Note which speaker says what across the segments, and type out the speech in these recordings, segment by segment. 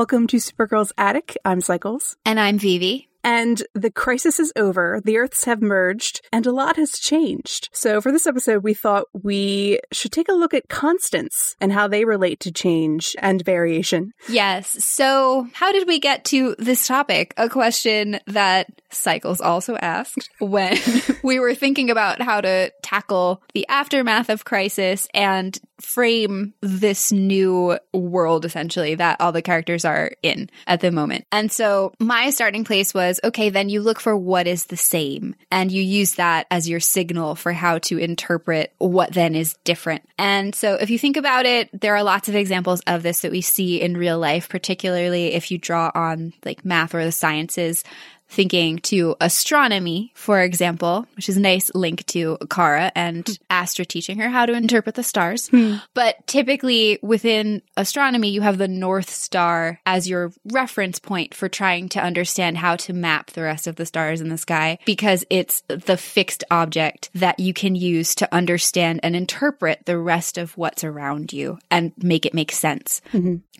Speaker 1: Welcome to Supergirl's Attic. I'm Cycles.
Speaker 2: And I'm Vivi.
Speaker 1: And the crisis is over, the Earths have merged, and a lot has changed. So, for this episode, we thought we should take a look at constants and how they relate to change and variation.
Speaker 2: Yes. So, how did we get to this topic? A question that Cycles also asked when we were thinking about how to tackle the aftermath of crisis and frame this new world essentially that all the characters are in at the moment. And so my starting place was okay, then you look for what is the same and you use that as your signal for how to interpret what then is different. And so if you think about it, there are lots of examples of this that we see in real life, particularly if you draw on like math or the sciences thinking to astronomy, for example, which is a nice link to Kara and Astra teaching her how to interpret the stars.
Speaker 1: Hmm.
Speaker 2: But typically within astronomy, you have the North Star as your reference point for trying to understand how to map the rest of the stars in the sky because it's the fixed object that you can use to understand and interpret the rest of what's around you and make it make sense.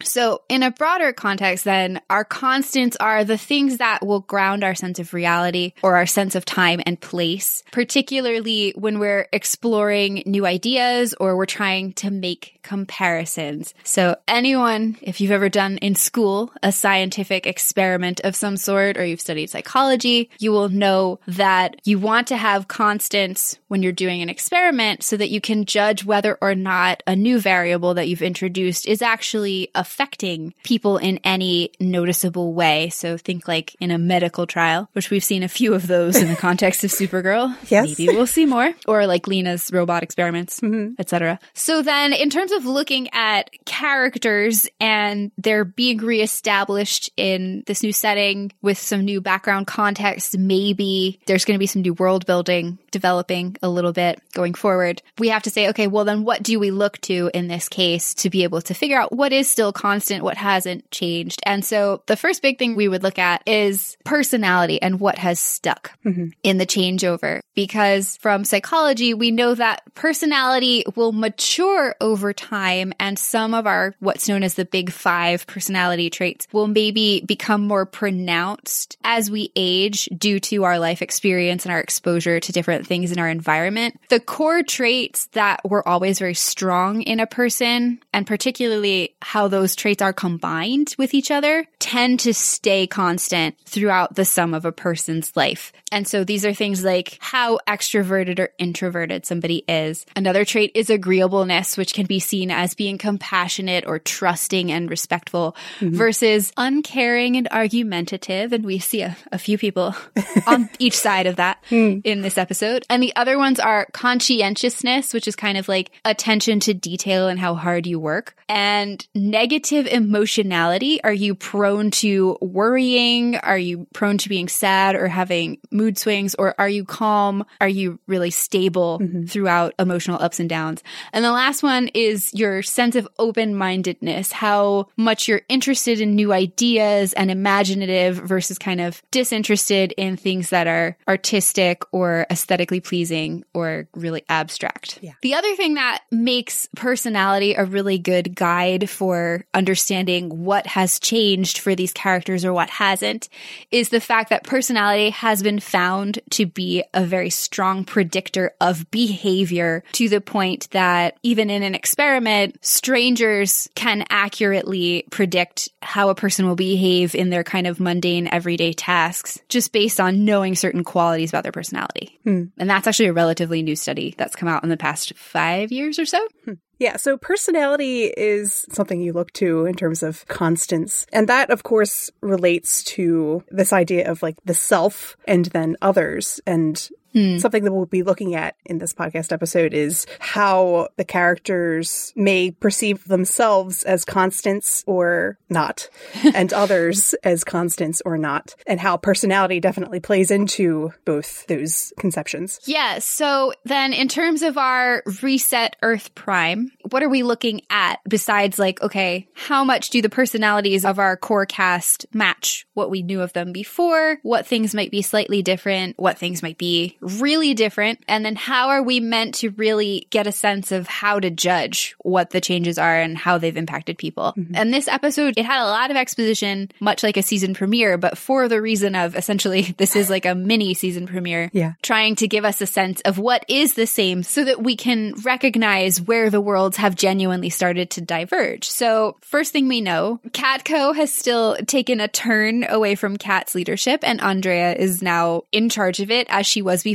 Speaker 2: So, in a broader context, then, our constants are the things that will ground our sense of reality or our sense of time and place, particularly when we're exploring new ideas or we're trying to make comparisons. So, anyone, if you've ever done in school a scientific experiment of some sort or you've studied psychology, you will know that you want to have constants when you're doing an experiment so that you can judge whether or not a new variable that you've introduced is actually affecting people in any noticeable way. So think like in a medical trial, which we've seen a few of those in the context of Supergirl.
Speaker 1: Yes.
Speaker 2: Maybe we'll see more. Or like Lena's robot experiments, mm-hmm. etc. So then in terms of looking at characters and they're being reestablished in this new setting with some new background context, maybe there's going to be some new world building developing a little bit going forward. We have to say, okay, well then what do we look to in this case to be able to figure out what is still constant, what hasn't changed? And so the first big thing we would look at is personality and what has stuck mm-hmm. in the changeover. Because from psychology, we know that personality will mature over time and some of our what's known as the big five personality traits will maybe become more pronounced as we age due to our life experience and our exposure to different things in our environment. The core traits that were always very strong in a person and particularly how those traits are combined with each other tend to stay constant throughout the sum of a person's life. And so these are things like how extroverted or introverted somebody is. Another trait is agreeableness, which can be seen as being compassionate or trusting and respectful mm-hmm. versus uncaring and argumentative. And we see a, a few people on each side of that hmm. in this episode. And the other ones are conscientiousness, which is kind of like attention to detail and how hard you work. And negative emotionality. Are you prone to worrying? Are you prone to being sad or having mood swings? Or are you calm? Are you really stable mm-hmm. throughout emotional ups and downs? And the last one is your sense of open mindedness, how much you're interested in new ideas and imaginative versus kind of disinterested in things that are artistic or aesthetically pleasing or really abstract.
Speaker 1: Yeah.
Speaker 2: The other thing that makes personality a really good guide for understanding what has changed for these characters or what hasn't is the fact that personality has been found to be a very strong predictor of behavior to the point that even in an experiment, strangers can accurately predict how a person will behave in their kind of mundane everyday tasks just based on knowing certain qualities about their personality. Hmm. And that's actually a relatively new study that's come out in the past five years or so. Hmm.
Speaker 1: Yeah, so personality is something you look to in terms of constants. And that, of course, relates to this idea of like the self and then others. And Hmm. something that we'll be looking at in this podcast episode is how the characters may perceive themselves as constants or not, and others as constants or not, and how personality definitely plays into both those conceptions.
Speaker 2: Yeah. So then in terms of our reset Earth Prime, what are we looking at besides like, okay, how much do the personalities of our core cast match what we knew of them before? What things might be slightly different? What things might be really different? And then how are we meant to really get a sense of how to judge what the changes are and how they've impacted people? Mm-hmm. And this episode, it had a lot of exposition, much like a season premiere, but for the reason of essentially this is like a mini season premiere.
Speaker 1: Yeah.
Speaker 2: Trying to give us a sense of what is the same so that we can recognize where the worlds have genuinely started to diverge. So first thing we know, Catco has still taken a turn away from Kat's leadership and Andrea is now in charge of it as she was before,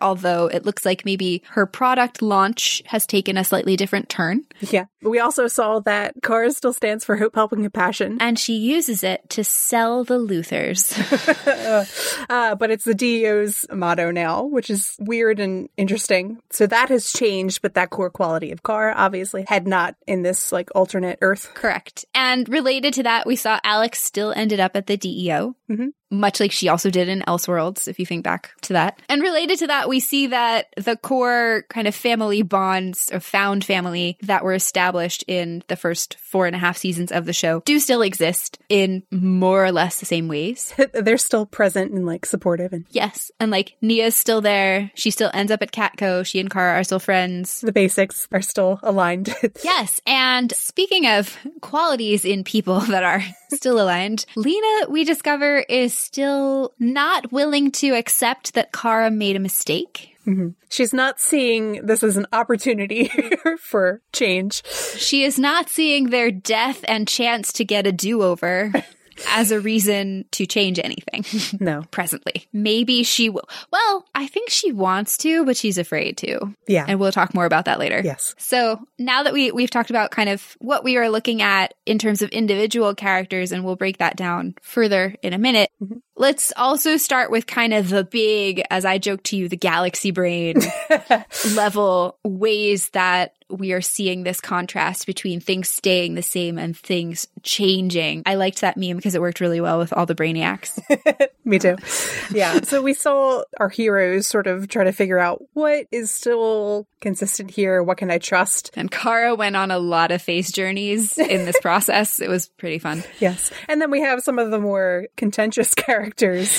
Speaker 2: although it looks like maybe her product launch has taken a slightly different turn.
Speaker 1: Yeah. We also saw that CARS still stands for Hope, Help, and Compassion.
Speaker 2: And she uses it to sell the Luthors.
Speaker 1: uh, but it's the DEO's motto now, which is weird and interesting. So that has changed, but that core quality of Kara obviously had not in this like alternate Earth.
Speaker 2: Correct. And related to that, we saw Alex still ended up at the DEO.
Speaker 1: Mm-hmm
Speaker 2: much like she also did in Elseworlds, if you think back to that. And related to that, we see that the core kind of family bonds or found family that were established in the first four and a half seasons of the show do still exist in more or less the same ways.
Speaker 1: They're still present and like supportive and
Speaker 2: yes. And like Nia's still there. She still ends up at Catco. She and Kara are still friends.
Speaker 1: The basics are still aligned.
Speaker 2: yes. And speaking of qualities in people that are still aligned, Lena, we discover is still not willing to accept that Kara made a mistake.
Speaker 1: Mm-hmm. She's not seeing this as an opportunity for change.
Speaker 2: She is not seeing their death and chance to get a do over. as a reason to change anything.
Speaker 1: No.
Speaker 2: presently. Maybe she will. Well, I think she wants to, but she's afraid to.
Speaker 1: Yeah.
Speaker 2: And we'll talk more about that later.
Speaker 1: Yes.
Speaker 2: So now that we, we've talked about kind of what we are looking at in terms of individual characters, and we'll break that down further in a minute. Mm-hmm. Let's also start with kind of the big, as I joke to you, the galaxy brain level ways that we are seeing this contrast between things staying the same and things changing. I liked that meme because it worked really well with all the brainiacs.
Speaker 1: Me too. Yeah. so we saw our heroes sort of try to figure out what is still consistent here. What can I trust?
Speaker 2: And Kara went on a lot of face journeys in this process. It was pretty fun.
Speaker 1: Yes. And then we have some of the more contentious characters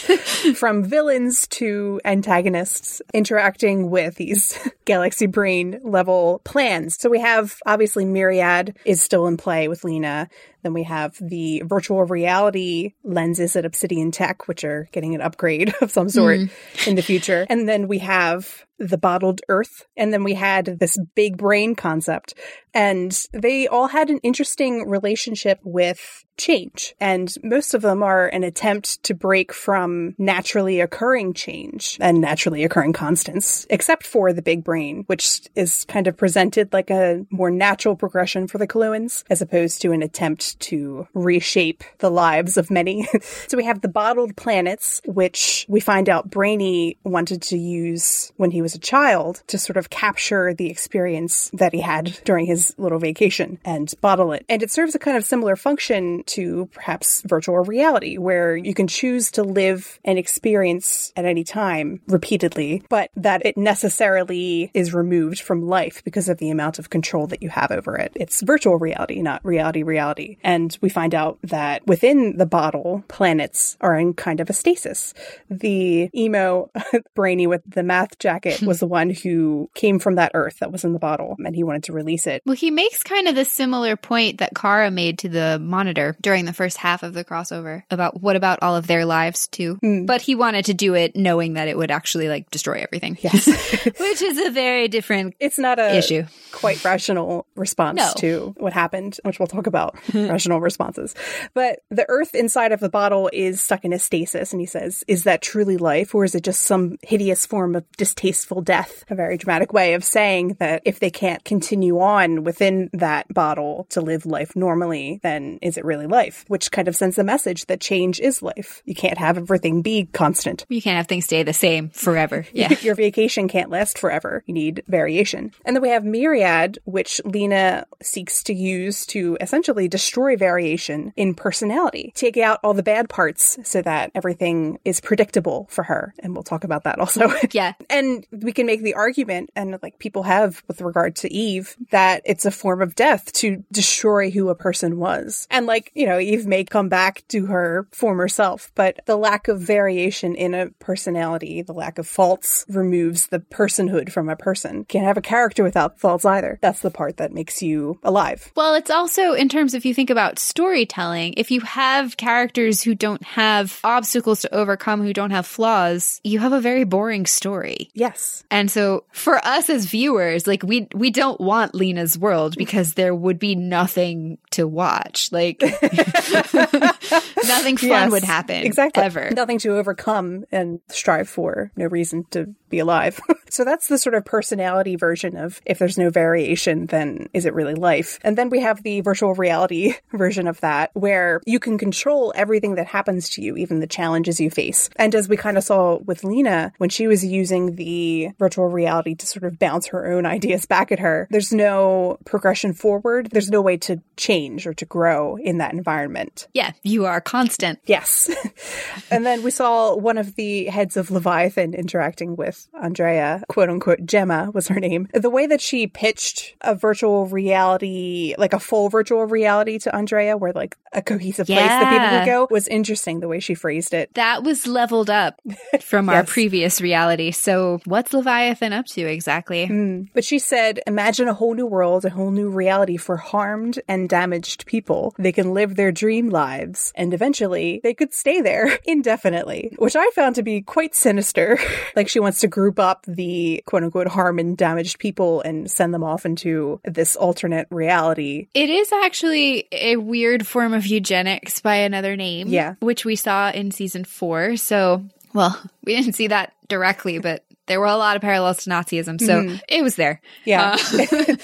Speaker 1: from villains to antagonists interacting with these galaxy brain level plans. So we have obviously Myriad is still in play with Lena. Then we have the virtual reality lenses at Obsidian Tech, which are getting an upgrade of some sort mm. in the future. And then we have the bottled earth. And then we had this big brain concept. And they all had an interesting relationship with change. And most of them are an attempt to break from naturally occurring change and naturally occurring constants, except for the big brain, which is kind of presented like a more natural progression for the Coluans, as opposed to an attempt to reshape the lives of many. so we have the bottled planets, which we find out Brainy wanted to use when he was a child to sort of capture the experience that he had during his little vacation and bottle it. And it serves a kind of similar function to perhaps virtual reality, where you can choose to live an experience at any time repeatedly, but that it necessarily is removed from life because of the amount of control that you have over it. It's virtual reality, not reality reality. And we find out that within the bottle, planets are in kind of a stasis. The emo brainy with the math jacket was the one who came from that earth that was in the bottle and he wanted to release it.
Speaker 2: Well, he makes kind of the similar point that Kara made to the monitor during the first half of the crossover about what about all of their lives too. Mm. But he wanted to do it knowing that it would actually like destroy everything.
Speaker 1: Yes.
Speaker 2: Which is a very different
Speaker 1: It's not a
Speaker 2: issue.
Speaker 1: quite rational response no. to what happened, which we'll talk about rational responses. But the earth inside of the bottle is stuck in a stasis and he says, is that truly life or is it just some hideous form of distasteful death? A very dramatic way of saying that if they can't continue on within that bottle to live life normally, then is it really life? Which kind of sends the message that change is life. You can't have everything be constant.
Speaker 2: You can't have things stay the same forever. Yeah.
Speaker 1: Your vacation can't last forever. You need variation. And then we have Myriad, which Lena seeks to use to essentially destroy variation in personality, take out all the bad parts so that everything is predictable for her. And we'll talk about that also.
Speaker 2: Yeah.
Speaker 1: and we can make the argument, and like people have with regard to Eve, that it's a form of death to destroy who a person was. And like you know, Eve may come back to her former self, but the lack of variation in a personality, the lack of faults removes the personhood from a person. Can't have a character without faults either. That's the part that makes you alive.
Speaker 2: Well, it's also in terms if you think about storytelling, if you have characters who don't have obstacles to overcome, who don't have flaws, you have a very boring story.
Speaker 1: Yes.
Speaker 2: And so for us as viewers, like we we don't want Lena's world because there would be nothing to watch. Like nothing fun yes, would happen.
Speaker 1: Exactly.
Speaker 2: Ever.
Speaker 1: Nothing to overcome and strive for. No reason to be alive. so that's the sort of personality version of if there's no variation, then is it really life? And then we have the virtual reality version of that where you can control everything that happens to you, even the challenges you face. And as we kind of saw with Lena, when she was using the virtual reality to sort of bounce her own ideas back at her, there's no progression forward. There's no way to change or to grow in that environment.
Speaker 2: Yeah, you are constant.
Speaker 1: Yes. and then we saw one of the heads of Leviathan interacting with Andrea, quote unquote, Gemma was her name. The way that she pitched a virtual reality, like a full virtual reality to Andrea, where like a cohesive yeah. place that people would go, was interesting the way she phrased it.
Speaker 2: That was leveled up from yes. our previous reality. So, what's Leviathan up to exactly?
Speaker 1: Mm. But she said, imagine a whole new world, a whole new reality for harmed and damaged people. They can live their dream lives, and eventually they could stay there indefinitely, which I found to be quite sinister. like she wants to group up the quote unquote harm and damaged people and send them off into this alternate reality.
Speaker 2: It is actually a weird form of eugenics by another name.
Speaker 1: Yeah.
Speaker 2: Which we saw in season four. So, well, we didn't see that directly, but there were a lot of parallels to Nazism, so mm. it was there.
Speaker 1: Yeah. Uh,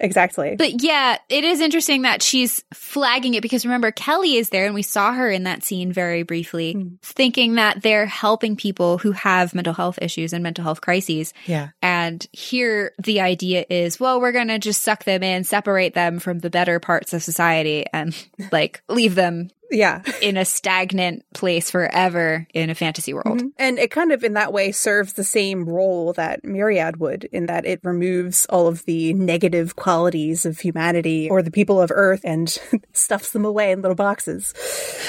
Speaker 1: exactly.
Speaker 2: But yeah, it is interesting that she's flagging it because remember, Kelly is there and we saw her in that scene very briefly, mm. thinking that they're helping people who have mental health issues and mental health crises.
Speaker 1: Yeah.
Speaker 2: And here the idea is, well, we're going to just suck them in, separate them from the better parts of society and like leave them
Speaker 1: yeah
Speaker 2: in a stagnant place forever in a fantasy world mm-hmm.
Speaker 1: and it kind of in that way serves the same role that myriad would in that it removes all of the negative qualities of humanity or the people of earth and stuffs them away in little boxes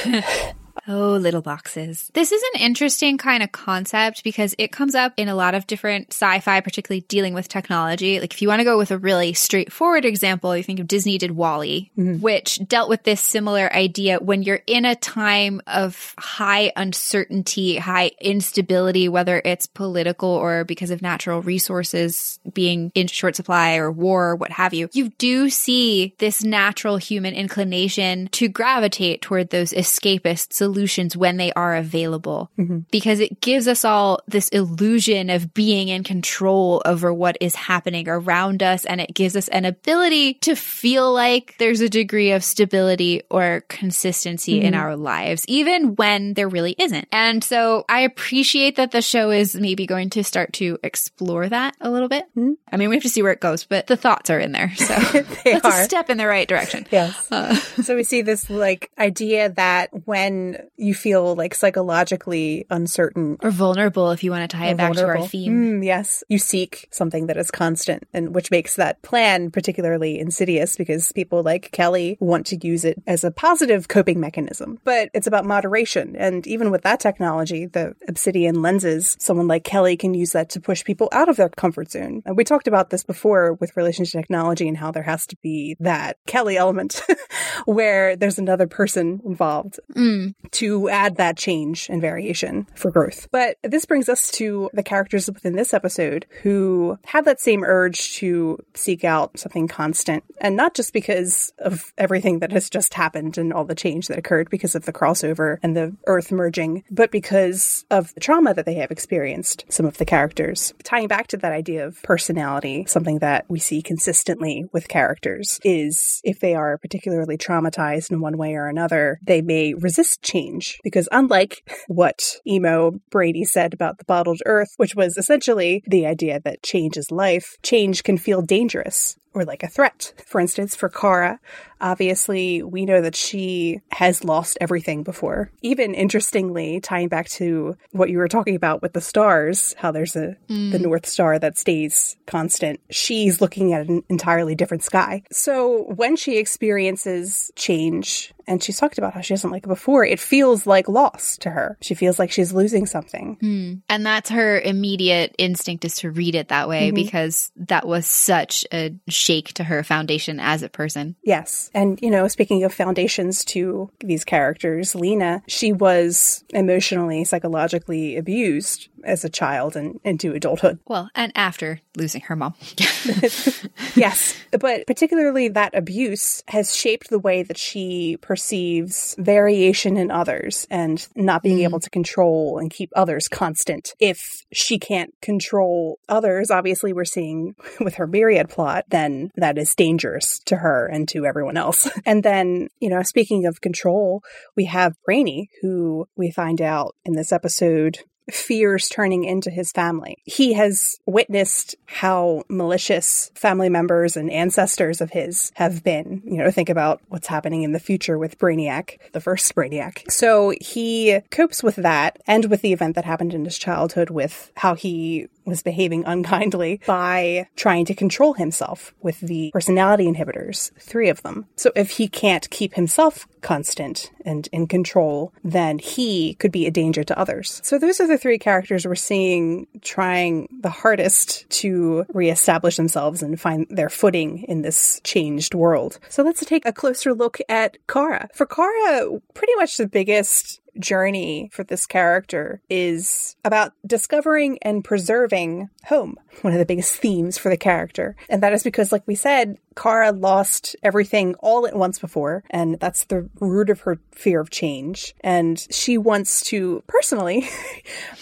Speaker 2: Oh, little boxes. This is an interesting kind of concept because it comes up in a lot of different sci fi, particularly dealing with technology. Like, if you want to go with a really straightforward example, you think of Disney did WALL-E, mm-hmm. which dealt with this similar idea when you're in a time of high uncertainty, high instability, whether it's political or because of natural resources being in short supply or war or what have you. You do see this natural human inclination to gravitate toward those escapist solutions solutions when they are available mm-hmm. because it gives us all this illusion of being in control over what is happening around us. And it gives us an ability to feel like there's a degree of stability or consistency mm-hmm. in our lives, even when there really isn't. And so I appreciate that the show is maybe going to start to explore that a little bit. Mm-hmm. I mean, we have to see where it goes, but the thoughts are in there. So that's are. a step in the right direction.
Speaker 1: Yes. Uh, so we see this like idea that when you feel like psychologically uncertain
Speaker 2: or vulnerable if you want to tie it back vulnerable. to our theme.
Speaker 1: Mm, yes. You seek something that is constant and which makes that plan particularly insidious because people like Kelly want to use it as a positive coping mechanism. But it's about moderation. And even with that technology, the obsidian lenses, someone like Kelly can use that to push people out of their comfort zone. And we talked about this before with relation to technology and how there has to be that Kelly element where there's another person involved mm. To add that change and variation for growth. But this brings us to the characters within this episode who have that same urge to seek out something constant. And not just because of everything that has just happened and all the change that occurred because of the crossover and the earth merging, but because of the trauma that they have experienced, some of the characters. Tying back to that idea of personality, something that we see consistently with characters is if they are particularly traumatized in one way or another, they may resist change because unlike what emo Brainy said about the bottled earth, which was essentially the idea that change is life, change can feel dangerous. Or like a threat. For instance, for Kara, obviously we know that she has lost everything before. Even interestingly, tying back to what you were talking about with the stars, how there's a mm. the North Star that stays constant. She's looking at an entirely different sky. So when she experiences change and she's talked about how she doesn't like it before, it feels like loss to her. She feels like she's losing something.
Speaker 2: Mm. And that's her immediate instinct is to read it that way mm-hmm. because that was such a shake to her foundation as a person.
Speaker 1: Yes. And, you know, speaking of foundations to these characters, Lena, she was emotionally, psychologically abused as a child and into adulthood.
Speaker 2: Well, and after losing her mom.
Speaker 1: yes. But particularly that abuse has shaped the way that she perceives variation in others and not being mm. able to control and keep others constant. If she can't control others, obviously we're seeing with her myriad plot, then that is dangerous to her and to everyone else. And then, you know, speaking of control, we have Brainy, who we find out in this episode fears turning into his family. He has witnessed how malicious family members and ancestors of his have been. You know, think about what's happening in the future with Brainiac, the first Brainiac. So he copes with that and with the event that happened in his childhood with how he was behaving unkindly by trying to control himself with the personality inhibitors, three of them. So if he can't keep himself constant and in control, then he could be a danger to others. So those are the three characters we're seeing trying the hardest to reestablish themselves and find their footing in this changed world. So let's take a closer look at Kara. For Kara, pretty much the biggest journey for this character is about discovering and preserving home, one of the biggest themes for the character. And that is because, like we said, Kara lost everything all at once before, and that's the root of her fear of change. And she wants to personally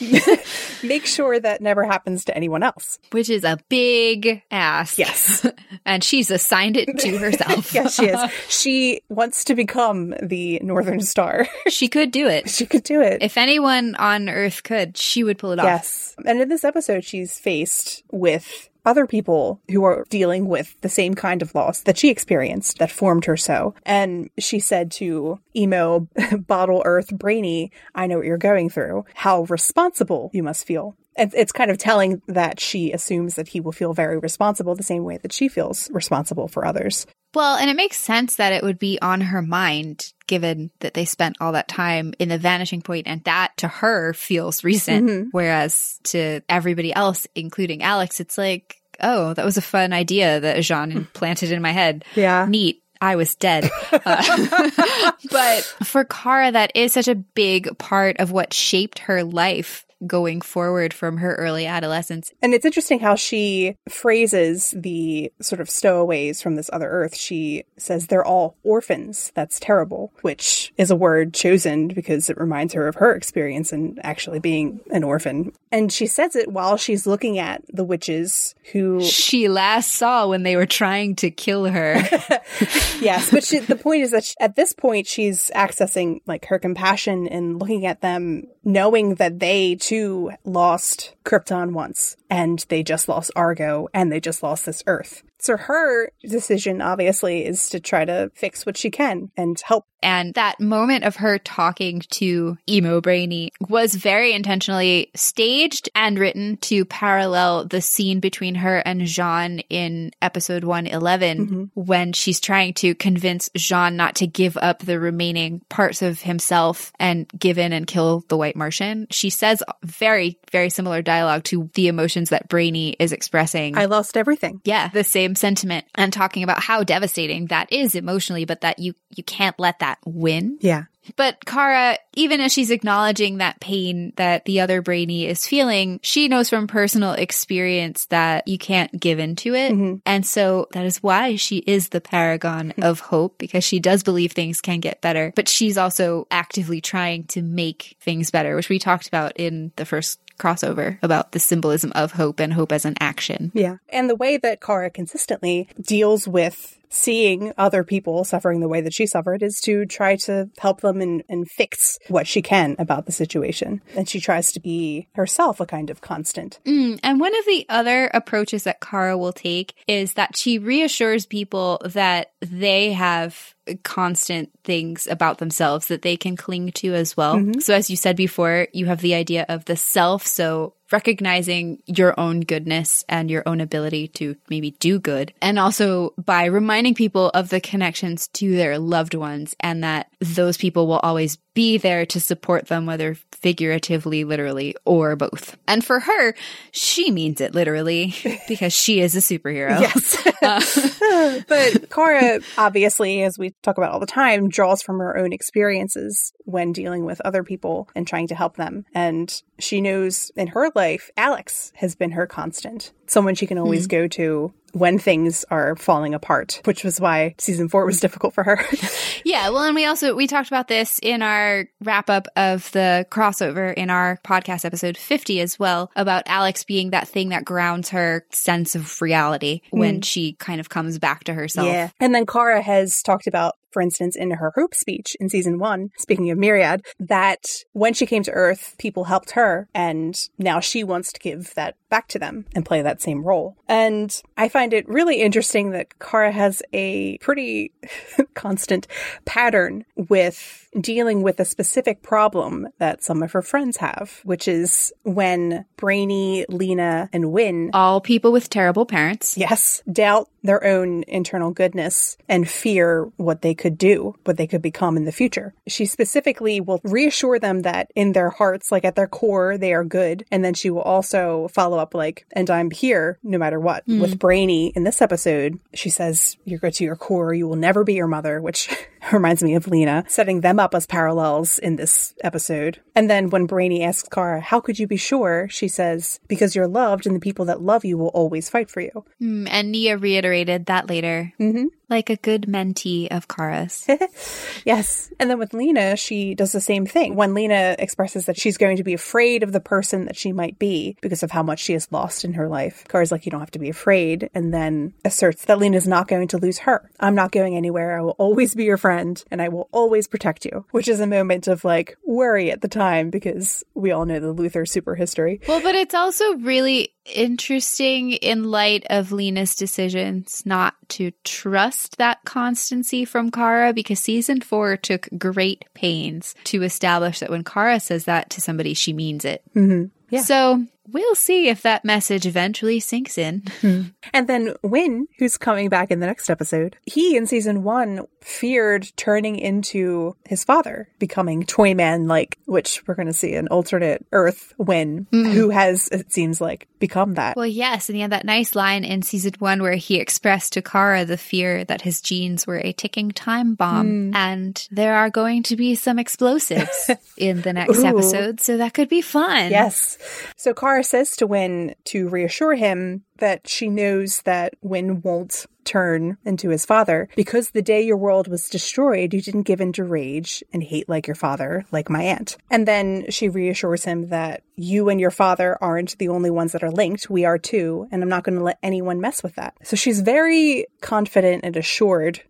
Speaker 1: make sure that never happens to anyone else.
Speaker 2: Which is a big ask.
Speaker 1: Yes.
Speaker 2: and she's assigned it to herself.
Speaker 1: yes, she is. She wants to become the Northern Star.
Speaker 2: she could do it.
Speaker 1: She could do it.
Speaker 2: If anyone on Earth could, she would pull it off.
Speaker 1: Yes. And in this episode, she's faced with other people who are dealing with the same kind of loss that she experienced that formed her so. And she said to emo bottle earth brainy, I know what you're going through, how responsible you must feel. It's kind of telling that she assumes that he will feel very responsible the same way that she feels responsible for others.
Speaker 2: Well, and it makes sense that it would be on her mind given that they spent all that time in the vanishing point and that to her feels recent. Mm-hmm. Whereas to everybody else, including Alex, it's like, oh, that was a fun idea that J'onn planted in my head.
Speaker 1: Yeah.
Speaker 2: Neat. I was dead. Uh, but for Kara, that is such a big part of what shaped her life going forward from her early adolescence.
Speaker 1: And it's interesting how she phrases the sort of stowaways from this other earth. She says they're all orphans. That's terrible, which is a word chosen because it reminds her of her experience in actually being an orphan. And she says it while she's looking at the witches who
Speaker 2: she last saw when they were trying to kill her.
Speaker 1: yes, but she, the point is that she, at this point she's accessing like her compassion and looking at them knowing that they too lost Krypton once and they just lost Argo and they just lost this Earth. So her decision obviously is to try to fix what she can and help.
Speaker 2: And that moment of her talking to Emo Brainy was very intentionally staged and written to parallel the scene between her and J'onn in episode 111 mm-hmm. when she's trying to convince J'onn not to give up the remaining parts of himself and give in and kill the white Martian. She says very, very similar dialogue to the emotions that Brainy is expressing.
Speaker 1: I lost everything.
Speaker 2: Yeah. The same sentiment and talking about how devastating that is emotionally, but that you, you can't let that win.
Speaker 1: Yeah.
Speaker 2: But Kara, even as she's acknowledging that pain that the other Brainy is feeling, she knows from personal experience that you can't give into it. Mm-hmm. And so that is why she is the paragon of hope because she does believe things can get better, but she's also actively trying to make things better, which we talked about in the first crossover about the symbolism of hope and hope as an action.
Speaker 1: Yeah. And the way that Kara consistently deals with seeing other people suffering the way that she suffered is to try to help them and, and fix what she can about the situation. And she tries to be herself a kind of constant.
Speaker 2: Mm, and one of the other approaches that Kara will take is that she reassures people that they have constant things about themselves that they can cling to as well. Mm-hmm. So as you said before, you have the idea of the self. So recognizing your own goodness and your own ability to maybe do good. And also by reminding people of the connections to their loved ones and that those people will always be there to support them, whether figuratively, literally, or both. And for her, she means it literally because she is a superhero.
Speaker 1: Yes. uh, but Kara, obviously, as we talk about all the time, draws from her own experiences when dealing with other people and trying to help them. And she knows in her life, Alex has been her constant, someone she can always mm. go to when things are falling apart, which was why season four was difficult for her.
Speaker 2: yeah. Well, and we also, we talked about this in our wrap up of the crossover in our podcast episode 50 as well about Alex being that thing that grounds her sense of reality mm. when she kind of comes back to herself. Yeah.
Speaker 1: And then Kara has talked about for instance, in her Hope speech in season one, speaking of Myriad, that when she came to Earth, people helped her, and now she wants to give that back to them and play that same role. And I find it really interesting that Kara has a pretty constant pattern with dealing with a specific problem that some of her friends have, which is when Brainy, Lena, and Winn,
Speaker 2: all people with terrible parents,
Speaker 1: yes, doubt their own internal goodness and fear what they could do, what they could become in the future. She specifically will reassure them that in their hearts, like at their core, they are good. And then she will also follow up like, and I'm here no matter what. Mm. With Brainy in this episode, she says, you're good to your core. You will never be your mother, which reminds me of Lena, setting them up as parallels in this episode. And then when Brainy asks Kara, how could you be sure? She says, because you're loved and the people that love you will always fight for you.
Speaker 2: Mm, and Nia reiterated that later.
Speaker 1: Mm-hmm
Speaker 2: like a good mentee of Kara's.
Speaker 1: yes. And then with Lena, she does the same thing. When Lena expresses that she's going to be afraid of the person that she might be because of how much she has lost in her life, Kara's like, you don't have to be afraid. And then asserts that Lena's not going to lose her. I'm not going anywhere. I will always be your friend and I will always protect you, which is a moment of like worry at the time because we all know the Luthor super history.
Speaker 2: Well, but it's also really interesting in light of Lena's decisions not to trust that constancy from Kara because season four took great pains to establish that when Kara says that to somebody, she means it.
Speaker 1: Mm-hmm.
Speaker 2: Yeah. So we'll see if that message eventually sinks in.
Speaker 1: Hmm. And then Winn, who's coming back in the next episode, he in season one feared turning into his father, becoming Toyman like, which we're going to see an alternate Earth Winn, mm. who has, it seems like, become that.
Speaker 2: Well, yes. And he had that nice line in season one where he expressed to Kara the fear that his genes were a ticking time bomb. Mm. And there are going to be some explosives in the next episode. So that could be fun.
Speaker 1: Yes. So Kara says to Winn to reassure him that she knows that Winn won't turn into his father because the day your world was destroyed, you didn't give in to rage and hate like your father, like my aunt. And then she reassures him that you and your father aren't the only ones that are linked. We are too. And I'm not going to let anyone mess with that. So she's very confident and assured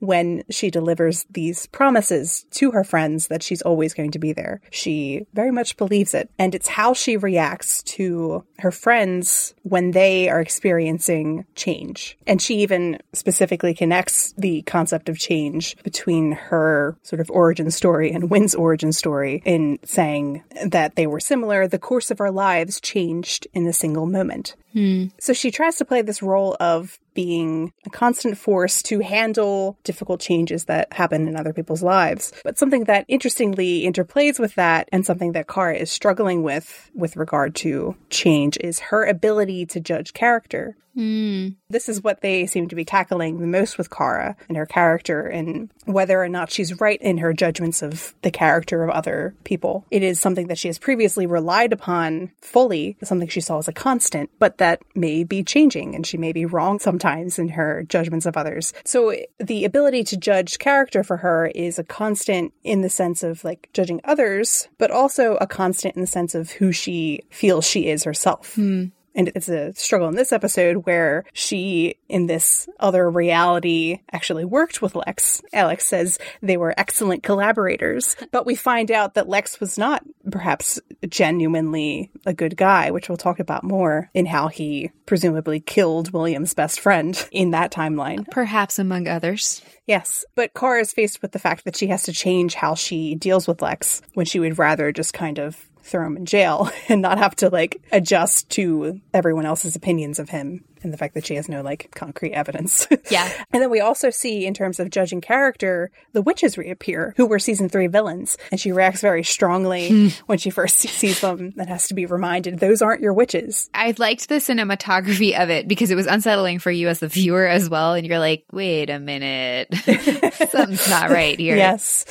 Speaker 1: when she delivers these promises to her friends that she's always going to be there. She very much believes it. And it's how she reacts to her friends when they are experiencing change. And she even specifically connects the concept of change between her sort of origin story and Winn's origin story in saying that they were similar. The course of our lives changed in a single moment.
Speaker 2: Hmm.
Speaker 1: So she tries to play this role of being a constant force to handle difficult changes that happen in other people's lives. But something that interestingly interplays with that and something that Kara is struggling with with regard to change is her ability to judge character.
Speaker 2: Mm.
Speaker 1: This is what they seem to be tackling the most with Kara and her character and whether or not she's right in her judgments of the character of other people. It is something that she has previously relied upon fully, something she saw as a constant, but that may be changing and she may be wrong sometimes in her judgments of others. So the ability to judge character for her is a constant in the sense of like judging others, but also a constant in the sense of who she feels she is herself.
Speaker 2: Mm.
Speaker 1: And it's a struggle in this episode where she, in this other reality, actually worked with Lex. Alex says they were excellent collaborators, but we find out that Lex was not perhaps genuinely a good guy, which we'll talk about more in how he presumably killed William's best friend in that timeline.
Speaker 2: Perhaps among others.
Speaker 1: Yes, but Kara is faced with the fact that she has to change how she deals with Lex when she would rather just kind of throw him in jail and not have to like adjust to everyone else's opinions of him and the fact that she has no like concrete evidence.
Speaker 2: Yeah.
Speaker 1: and then we also see in terms of judging character, the witches reappear who were season 3 villains and she reacts very strongly hmm. when she first sees them and has to be reminded those aren't your witches.
Speaker 2: I liked the cinematography of it because it was unsettling for you as the viewer as well and you're like, "Wait a minute. Something's not right here."
Speaker 1: Yes.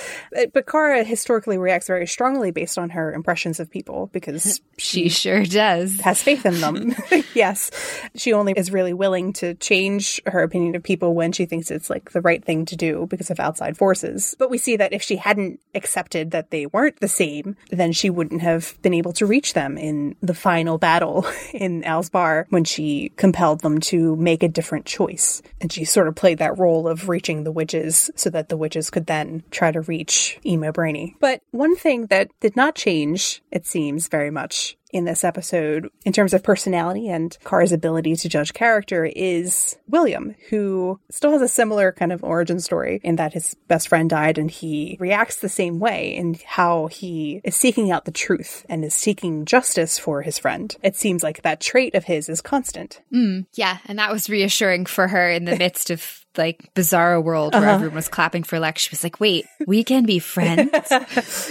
Speaker 1: But Kara historically reacts very strongly based on her impressions of people because
Speaker 2: she, she sure does.
Speaker 1: Has faith in them. yes. She only is really willing to change her opinion of people when she thinks it's like the right thing to do because of outside forces. But we see that if she hadn't accepted that they weren't the same, then she wouldn't have been able to reach them in the final battle in Al's bar when she compelled them to make a different choice. And she sort of played that role of reaching the witches so that the witches could then try to reach Emo Brainy. But one thing that did not change, it seems very much, in this episode in terms of personality and Kara's ability to judge character is William, who still has a similar kind of origin story in that his best friend died and he reacts the same way in how he is seeking out the truth and is seeking justice for his friend. It seems like that trait of his is constant.
Speaker 2: Mm, yeah, and that was reassuring for her in the midst of like bizarre world where uh-huh. everyone was clapping for Lex. She was like, wait, we can be friends.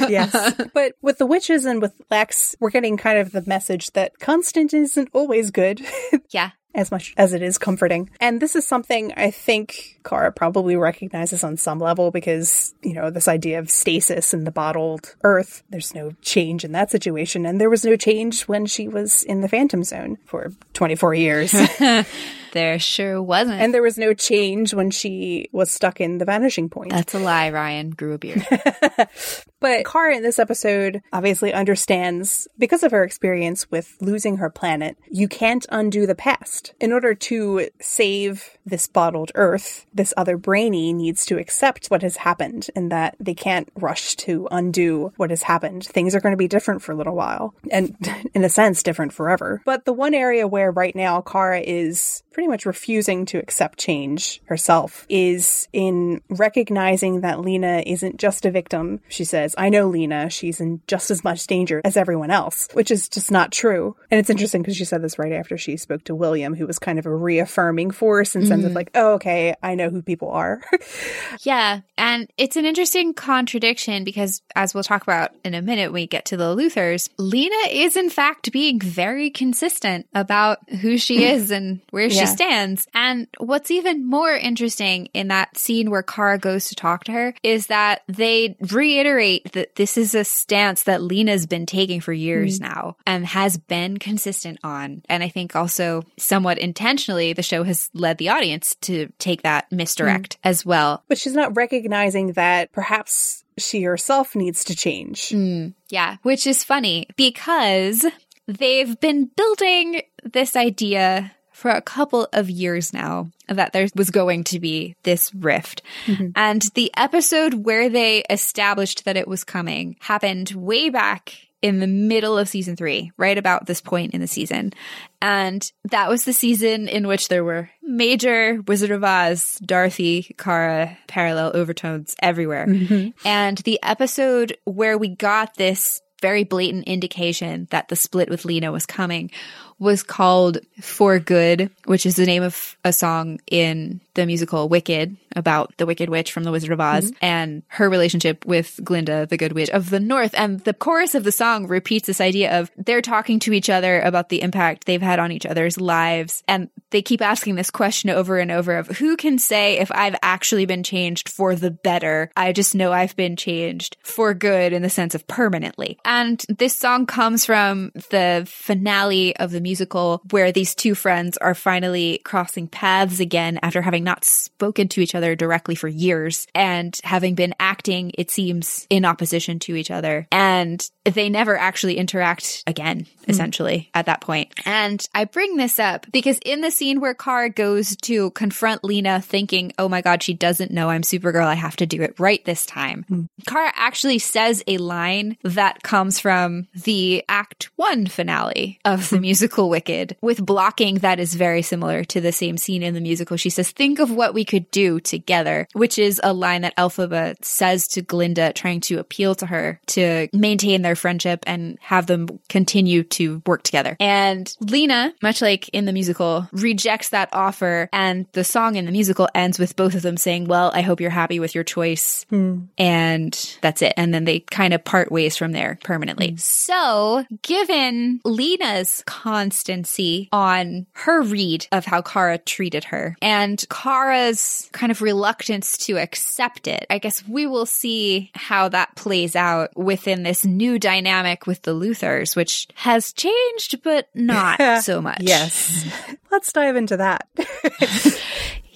Speaker 1: yes. but with the witches and with Lex, we're getting kind of the message that constant isn't always good.
Speaker 2: yeah
Speaker 1: as much as it is comforting. And this is something I think Kara probably recognizes on some level because, you know, this idea of stasis in the bottled earth, there's no change in that situation. And there was no change when she was in the Phantom Zone for 24 years.
Speaker 2: there sure wasn't.
Speaker 1: And there was no change when she was stuck in the vanishing point.
Speaker 2: That's a lie, Ryan. Grew a beard.
Speaker 1: But Kara in this episode obviously understands, because of her experience with losing her planet, you can't undo the past. In order to save this bottled earth, this other brainy needs to accept what has happened and that they can't rush to undo what has happened. Things are going to be different for a little while and in a sense different forever. But the one area where right now Kara is pretty much refusing to accept change herself is in recognizing that Lena isn't just a victim. She says, I know Lena, she's in just as much danger as everyone else, which is just not true. And it's interesting because she said this right after she spoke to William, who was kind of a reaffirming force in sense mm-hmm. of like, oh, okay, I know who people are.
Speaker 2: yeah. And it's an interesting contradiction because, as we'll talk about in a minute when we get to the Luthors, Lena is in fact being very consistent about who she is and where yeah. Stands. And what's even more interesting in that scene where Kara goes to talk to her is that they reiterate that this is a stance that Lena's been taking for years mm. now and has been consistent on. And I think also somewhat intentionally, the show has led the audience to take that misdirect mm. as well.
Speaker 1: But she's not recognizing that perhaps she herself needs to change.
Speaker 2: Mm, yeah, which is funny because they've been building this idea for a couple of years now that there was going to be this rift. Mm-hmm. And the episode where they established that it was coming happened way back in the middle of season three, right about this point in the season. And that was the season in which there were major Wizard of Oz, Dorothy, Kara, parallel overtones everywhere. Mm-hmm. And the episode where we got this very blatant indication that the split with Lena was coming was called For Good, which is the name of a song in the musical Wicked about the Wicked Witch from The Wizard of Oz mm-hmm. and her relationship with Glinda, the Good Witch of the North. And the chorus of the song repeats this idea of they're talking to each other about the impact they've had on each other's lives. And they keep asking this question over and over of who can say if I've actually been changed for the better? I just know I've been changed for good in the sense of permanently. And this song comes from the finale of the musical where these two friends are finally crossing paths again after having not spoken to each other directly for years and having been acting, it seems, in opposition to each other. And they never actually interact again, essentially, mm. at that point. And I bring this up because in the scene where Kara goes to confront Lena thinking, oh my God, she doesn't know I'm Supergirl. I have to do it right this time. Mm. Kara actually says a line that comes from the Act One finale of the musical Wicked with blocking that is very similar to the same scene in the musical. She says, think of what we could do together, which is a line that Elphaba says to Glinda, trying to appeal to her to maintain their friendship and have them continue to work together. And Lena, much like in the musical, rejects that offer. And the song in the musical ends with both of them saying, well, I hope you're happy with your choice. Mm. And that's it. And then they kind of part ways from there permanently. Mm. So given Lena's constancy on her read of how Kara treated her and Kara's kind of reluctance to accept it, I guess we will see how that plays out within this new dynamic with the Luthors, which has changed, but not so much.
Speaker 1: Yes. Let's dive into that.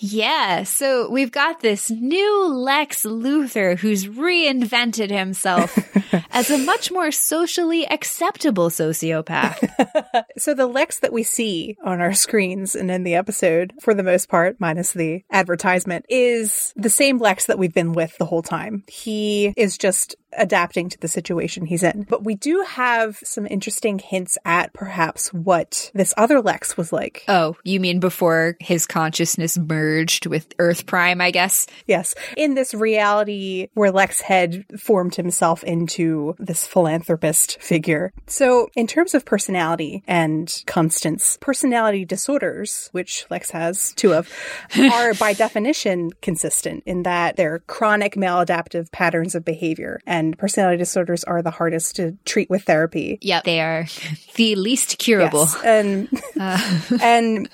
Speaker 2: Yeah, so we've got this new Lex Luthor who's reinvented himself as a much more socially acceptable sociopath.
Speaker 1: so the Lex that we see on our screens and in the episode, for the most part, minus the advertisement, is the same Lex that we've been with the whole time. He is just adapting to the situation he's in. But we do have some interesting hints at perhaps what this other Lex was like.
Speaker 2: Oh, you mean before his consciousness merged with Earth Prime, I guess?
Speaker 1: Yes. In this reality where Lex had formed himself into this philanthropist figure. So, in terms of personality and Constance, personality disorders, which Lex has two of, are by definition consistent in that they're chronic maladaptive patterns of behavior and and personality disorders are the hardest to treat with therapy.
Speaker 2: Yeah, they are the least curable.
Speaker 1: Yes. And uh. and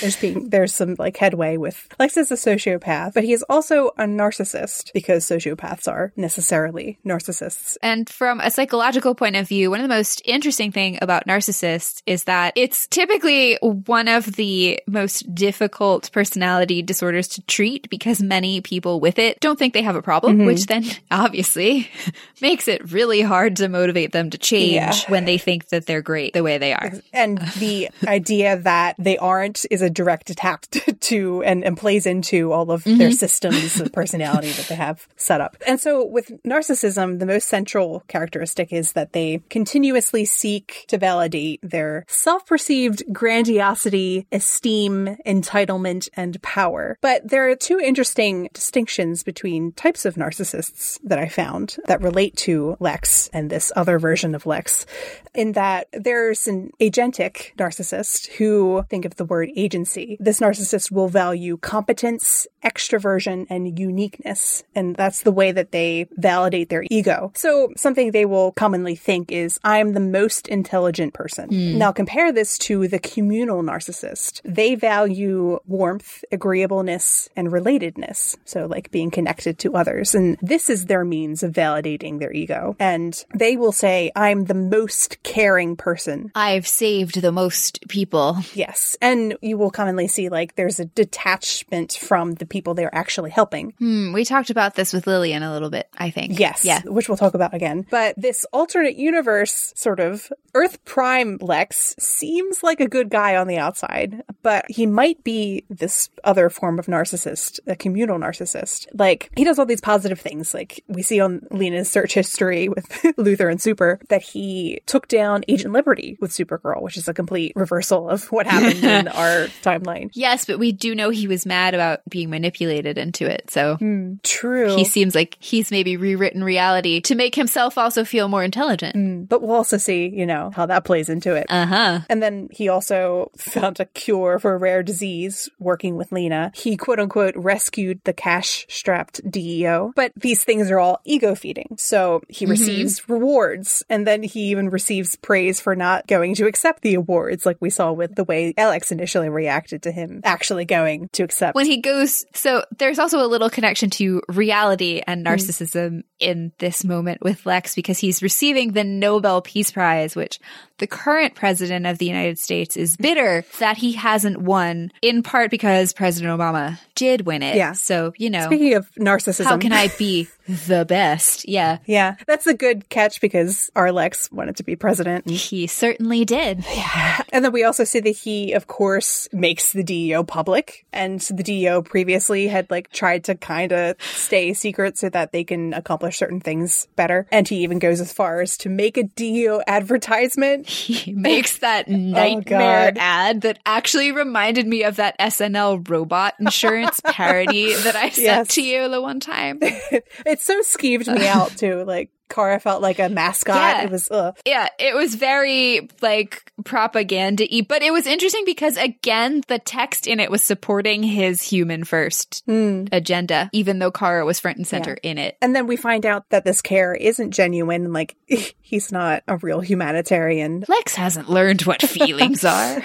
Speaker 1: there's being there's some like headway with Lex is a sociopath, but he is also a narcissist because sociopaths are necessarily narcissists.
Speaker 2: And from a psychological point of view, one of the most interesting thing about narcissists is that it's typically one of the most difficult personality disorders to treat because many people with it don't think they have a problem, mm-hmm. which then obviously makes it really hard to motivate them to change yeah. when they think that they're great the way they are.
Speaker 1: And the idea that they aren't is a direct attack to and, and plays into all of mm-hmm. their systems of personality that they have set up. And so with narcissism, the most central characteristic is that they continuously seek to validate their self-perceived grandiosity, esteem, entitlement, and power. But there are two interesting distinctions between types of narcissists that I found that relate to Lex and this other version of Lex, in that there's an agentic narcissist who think of the word agency. This narcissist will value competence, extroversion, and uniqueness. And that's the way that they validate their ego. So something they will commonly think is, I'm the most intelligent person. Mm. Now compare this to the communal narcissist. They value warmth, agreeableness, and relatedness. So like being connected to others. And this is their means of validating their ego. And they will say, I'm the most caring person.
Speaker 2: I've saved the most people.
Speaker 1: Yes. And you will commonly see like there's a detachment from the people they're actually helping.
Speaker 2: Hmm. We talked about this with Lillian a little bit, I think.
Speaker 1: Yes. Yeah. Which we'll talk about again. But this alternate universe sort of Earth Prime Lex seems like a good guy on the outside, but he might be this other form of narcissist, a communal narcissist. Like he does all these positive things. Like we see on Lena's search history with Luthor and Super that he took down Agent Liberty with Supergirl, which is a complete reversal of what happened in our timeline.
Speaker 2: Yes, but we do know he was mad about being manipulated into it. So
Speaker 1: mm, true.
Speaker 2: He seems like he's maybe rewritten reality to make himself also feel more intelligent.
Speaker 1: Mm, but we'll also see, you know, how that plays into it.
Speaker 2: Uh huh.
Speaker 1: And then he also found a cure for a rare disease working with Lena. He quote unquote rescued the cash strapped DEO. But these things are all ego feeding So he mm-hmm. receives rewards and then he even receives praise for not going to accept the awards, like we saw with the way Alex initially reacted to him actually going to accept.
Speaker 2: When he goes, so there's also a little connection to reality and mm. narcissism mm. in this moment with Lex because he's receiving the Nobel Peace Prize, which the current president of the United States is bitter that he hasn't won, in part because President Obama did win it.
Speaker 1: Yeah.
Speaker 2: So, you know.
Speaker 1: Speaking of narcissism.
Speaker 2: How can I be the best? Yeah.
Speaker 1: Yeah. That's a good catch because our Lex wanted to be president.
Speaker 2: He certainly did.
Speaker 1: Yeah. And then we also see that he, of course, makes the DEO public. And the DEO previously had like tried to kind of stay secret so that they can accomplish certain things better. And he even goes as far as to make a DEO advertisement.
Speaker 2: He makes that oh, nightmare oh, ad that actually reminded me of that SNL robot insurance parody that I sent yes. to you the one time.
Speaker 1: it so skeeved me out too. Like Kara felt like a mascot. Yeah. It was, ugh.
Speaker 2: yeah, it was very like propaganda y, but it was interesting because again, the text in it was supporting his human first mm. agenda, even though Kara was front and center yeah. in it.
Speaker 1: And then we find out that this care isn't genuine. Like he's not a real humanitarian.
Speaker 2: Lex hasn't learned what feelings are,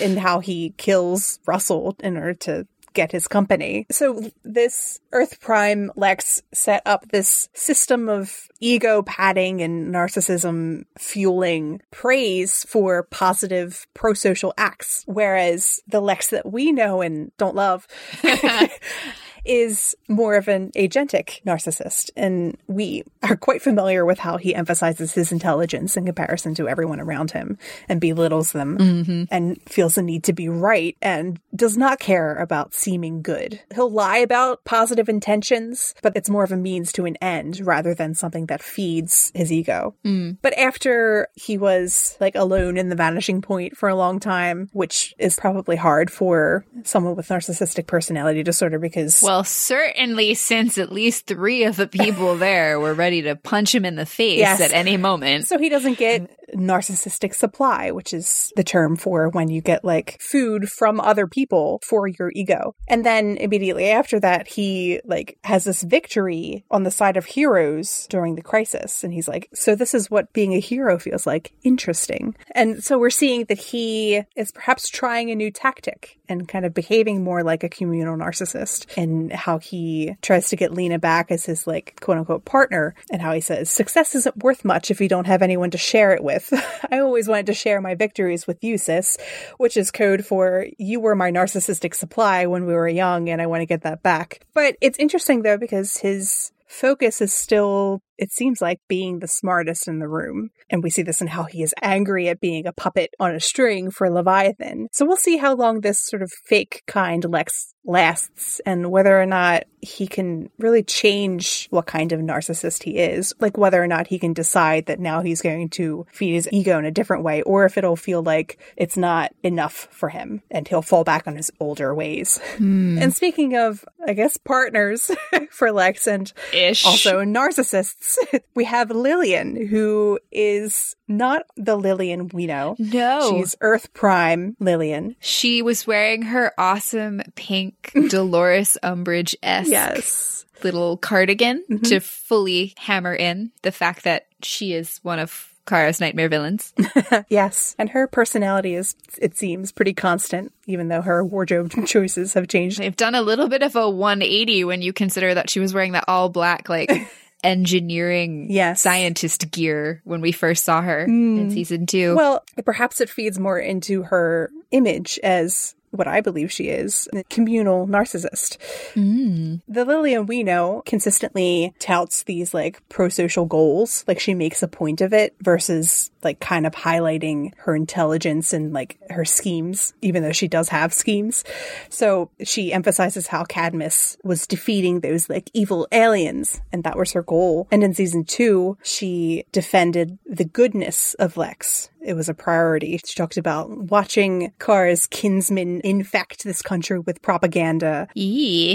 Speaker 1: and how he kills Russell in order to get his company. So this Earth Prime Lex set up this system of ego padding and narcissism fueling praise for positive pro-social acts. Whereas the Lex that we know and don't love is more of an agentic narcissist. And we are quite familiar with how he emphasizes his intelligence in comparison to everyone around him and belittles them mm-hmm. and feels the need to be right and does not care about seeming good. He'll lie about positive intentions, but it's more of a means to an end rather than something that feeds his ego. Mm. But after he was like alone in the vanishing point for a long time, which is probably hard for someone with narcissistic personality disorder because
Speaker 2: well, well, certainly since at least three of the people there were ready to punch him in the face yes. at any moment.
Speaker 1: So he doesn't get narcissistic supply, which is the term for when you get like food from other people for your ego. And then immediately after that, he like has this victory on the side of heroes during the crisis. And he's like, so this is what being a hero feels like. Interesting. And so we're seeing that he is perhaps trying a new tactic and kind of behaving more like a communal narcissist and how he tries to get Lena back as his like quote unquote partner and how he says success isn't worth much if you don't have anyone to share it with. I always wanted to share my victories with you, sis, which is code for you were my narcissistic supply when we were young and I want to get that back. But it's interesting though because his focus is still it seems like being the smartest in the room. And we see this in how he is angry at being a puppet on a string for Leviathan. So we'll see how long this sort of fake kind Lex lasts and whether or not he can really change what kind of narcissist he is. Like whether or not he can decide that now he's going to feed his ego in a different way or if it'll feel like it's not enough for him and he'll fall back on his older ways. Mm. And speaking of, I guess, partners for Lex and
Speaker 2: Ish.
Speaker 1: also narcissists, we have Lillian, who is not the Lillian we know.
Speaker 2: No.
Speaker 1: She's Earth Prime Lillian.
Speaker 2: She was wearing her awesome pink Dolores Umbridge esque yes. little cardigan mm-hmm. to fully hammer in the fact that she is one of Kara's nightmare villains.
Speaker 1: yes. And her personality is, it seems, pretty constant, even though her wardrobe choices have changed.
Speaker 2: They've done a little bit of a 180 when you consider that she was wearing that all black, like, engineering yes. scientist gear when we first saw her mm. in season two.
Speaker 1: Well, perhaps it feeds more into her image as what I believe she is, a communal narcissist. Mm. The Lillian we know consistently touts these like pro social goals. Like she makes a point of it versus like kind of highlighting her intelligence and like her schemes, even though she does have schemes. So she emphasizes how Cadmus was defeating those like evil aliens and that was her goal. And in season two, she defended the goodness of Lex it was a priority. She talked about watching Kara's kinsmen infect this country with propaganda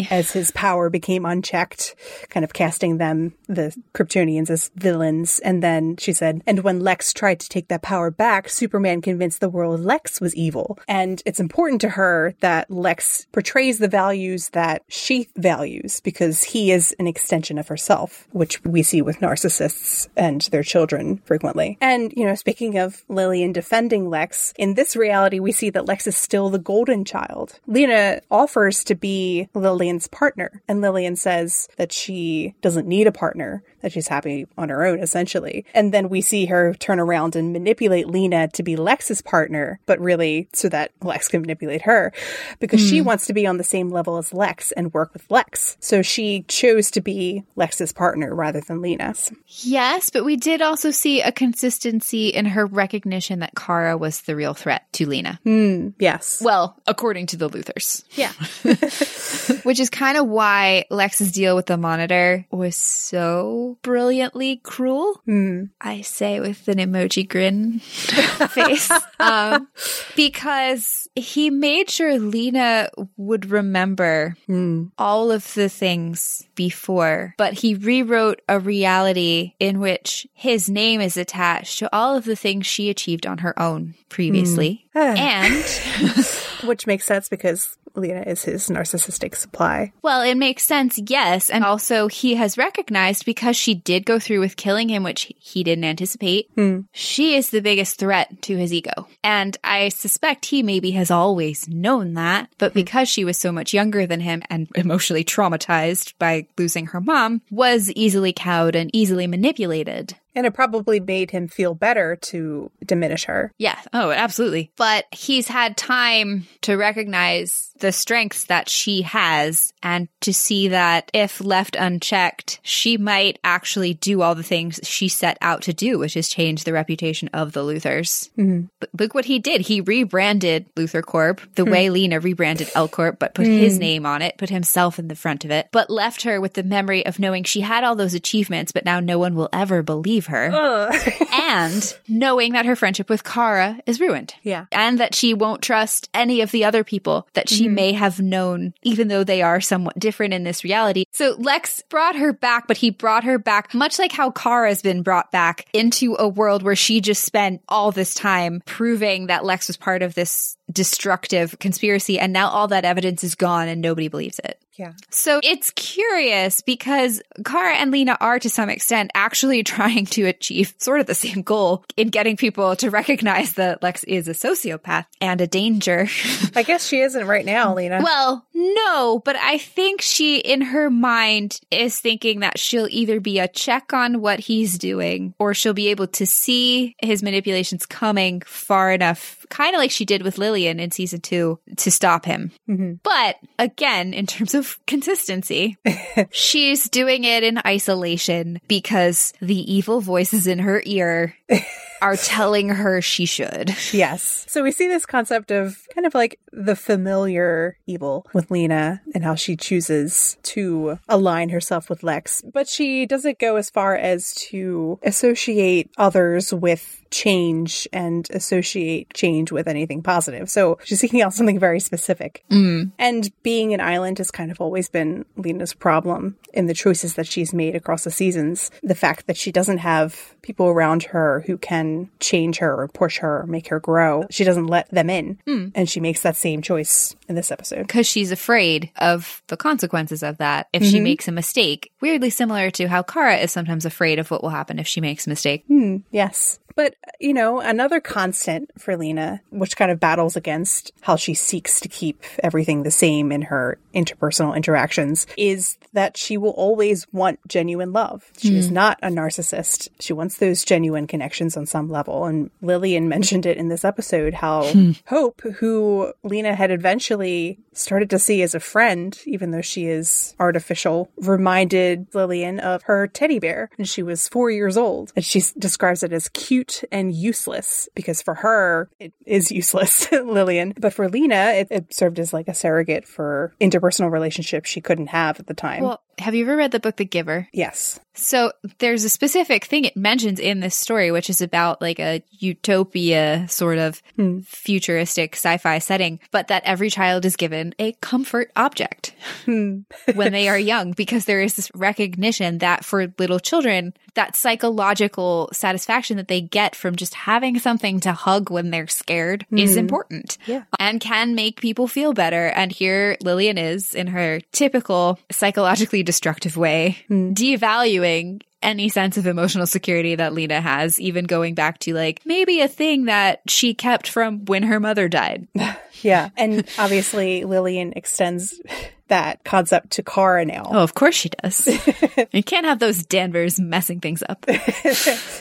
Speaker 1: as his power became unchecked, kind of casting them, the Kryptonians, as villains. And then she said, and when Lex tried to take that power back, Superman convinced the world Lex was evil. And it's important to her that Lex portrays the values that she values because he is an extension of herself, which we see with narcissists and their children frequently. And, you know, speaking of Lillian defending Lex, in this reality, we see that Lex is still the golden child. Lena offers to be Lillian's partner, and Lillian says that she doesn't need a partner, that she's happy on her own, essentially. And then we see her turn around and manipulate Lena to be Lex's partner, but really so that Lex can manipulate her because she hmm. wants to be on the same level as Lex and work with Lex. So she chose to be Lex's partner rather than Lena's.
Speaker 2: Yes, but we did also see a consistency in her recognition that Kara was the real threat to Lena.
Speaker 1: Hmm, yes.
Speaker 2: Well, according to the Luthors.
Speaker 1: yeah.
Speaker 2: Which is kind of why Lex's deal with the monitor was so brilliantly cruel. Hmm. I say with an emoji grin face. Um, because he made sure Lena would remember hmm. all of the things before, but he rewrote a reality in which his name is attached to all of the things she achieved on her own previously. Hmm. and
Speaker 1: Which makes sense because Lena is his narcissistic supply.
Speaker 2: Well, it makes sense, yes. And also, he has recognized because she did go through with killing him, which he didn't anticipate, hmm. she is the biggest threat to his ego. And I suspect he maybe has always known that, but hmm. because she was so much younger than him and emotionally traumatized by losing her mom, was easily cowed and easily manipulated.
Speaker 1: And it probably made him feel better to diminish her.
Speaker 2: Yeah. Oh, absolutely. But he's had time to recognize the strengths that she has and to see that if left unchecked, she might actually do all the things she set out to do, which is change the reputation of the Luthors. Mm-hmm. But look what he did. He rebranded Luthor Corp the hmm. way Lena rebranded L Corp, but put his hmm. name on it, put himself in the front of it, but left her with the memory of knowing she had all those achievements, but now no one will ever believe her and knowing that her friendship with Kara is ruined.
Speaker 1: Yeah.
Speaker 2: And that she won't trust any of the other people that she mm-hmm. may have known, even though they are somewhat different in this reality. So Lex brought her back, but he brought her back much like how Kara's been brought back into a world where she just spent all this time proving that Lex was part of this destructive conspiracy. And now all that evidence is gone and nobody believes it.
Speaker 1: Yeah.
Speaker 2: So it's curious because Kara and Lena are to some extent actually trying to achieve sort of the same goal in getting people to recognize that Lex is a sociopath and a danger.
Speaker 1: I guess she isn't right now, Lena.
Speaker 2: well, no, but I think she in her mind is thinking that she'll either be a check on what he's doing or she'll be able to see his manipulations coming far enough, kind of like she did with Lillian in season two to stop him. Mm-hmm. But again, in terms of consistency, she's doing it in isolation because the evil voices in her ear are telling her she should.
Speaker 1: Yes. So we see this concept of kind of like the familiar evil with Lena and how she chooses to align herself with Lex, but she doesn't go as far as to associate others with change and associate change with anything positive. So she's seeking out something very specific. Mm. And being an island has kind of always been Lena's problem in the choices that she's made across the seasons. The fact that she doesn't have people around her who can change her or push her or make her grow. She doesn't let them in. Mm. And she makes that same choice in this episode.
Speaker 2: because she's afraid of the consequences of that if she mm-hmm. makes a mistake. Weirdly similar to how Kara is sometimes afraid of what will happen if she makes a mistake.
Speaker 1: Hmm, yes. But, you know, another constant for Lena, which kind of battles against how she seeks to keep everything the same in her interpersonal interactions, is that she will always want genuine love. She is hmm. not a narcissist. She wants those genuine connections on some level. And Lillian mentioned it in this episode how hmm. Hope, who Lena had eventually started to see as a friend, even though she is artificial, reminded Lillian of her teddy bear. And she was four years old. And she describes it as cute and useless because for her, it is useless, Lillian. But for Lena, it, it served as like a surrogate for interpersonal relationships she couldn't have at the time.
Speaker 2: Well, Have you ever read the book The Giver?
Speaker 1: Yes.
Speaker 2: So there's a specific thing it mentions in this story, which is about like a utopia sort of
Speaker 1: Hmm.
Speaker 2: futuristic sci-fi setting, but that every child is given a comfort object
Speaker 1: Hmm.
Speaker 2: when they are young, because there is this recognition that for little children, that psychological satisfaction that they get from just having something to hug when they're scared is important
Speaker 1: Yeah.
Speaker 2: and can make people feel better. And here Lillian is in her typical psychologically destructive way, hmm. devaluing any sense of emotional security that Lena has, even going back to like maybe a thing that she kept from when her mother died.
Speaker 1: Yeah. And obviously, Lillian extends that concept to Kara now.
Speaker 2: Oh, of course she does. you can't have those Danvers messing things up.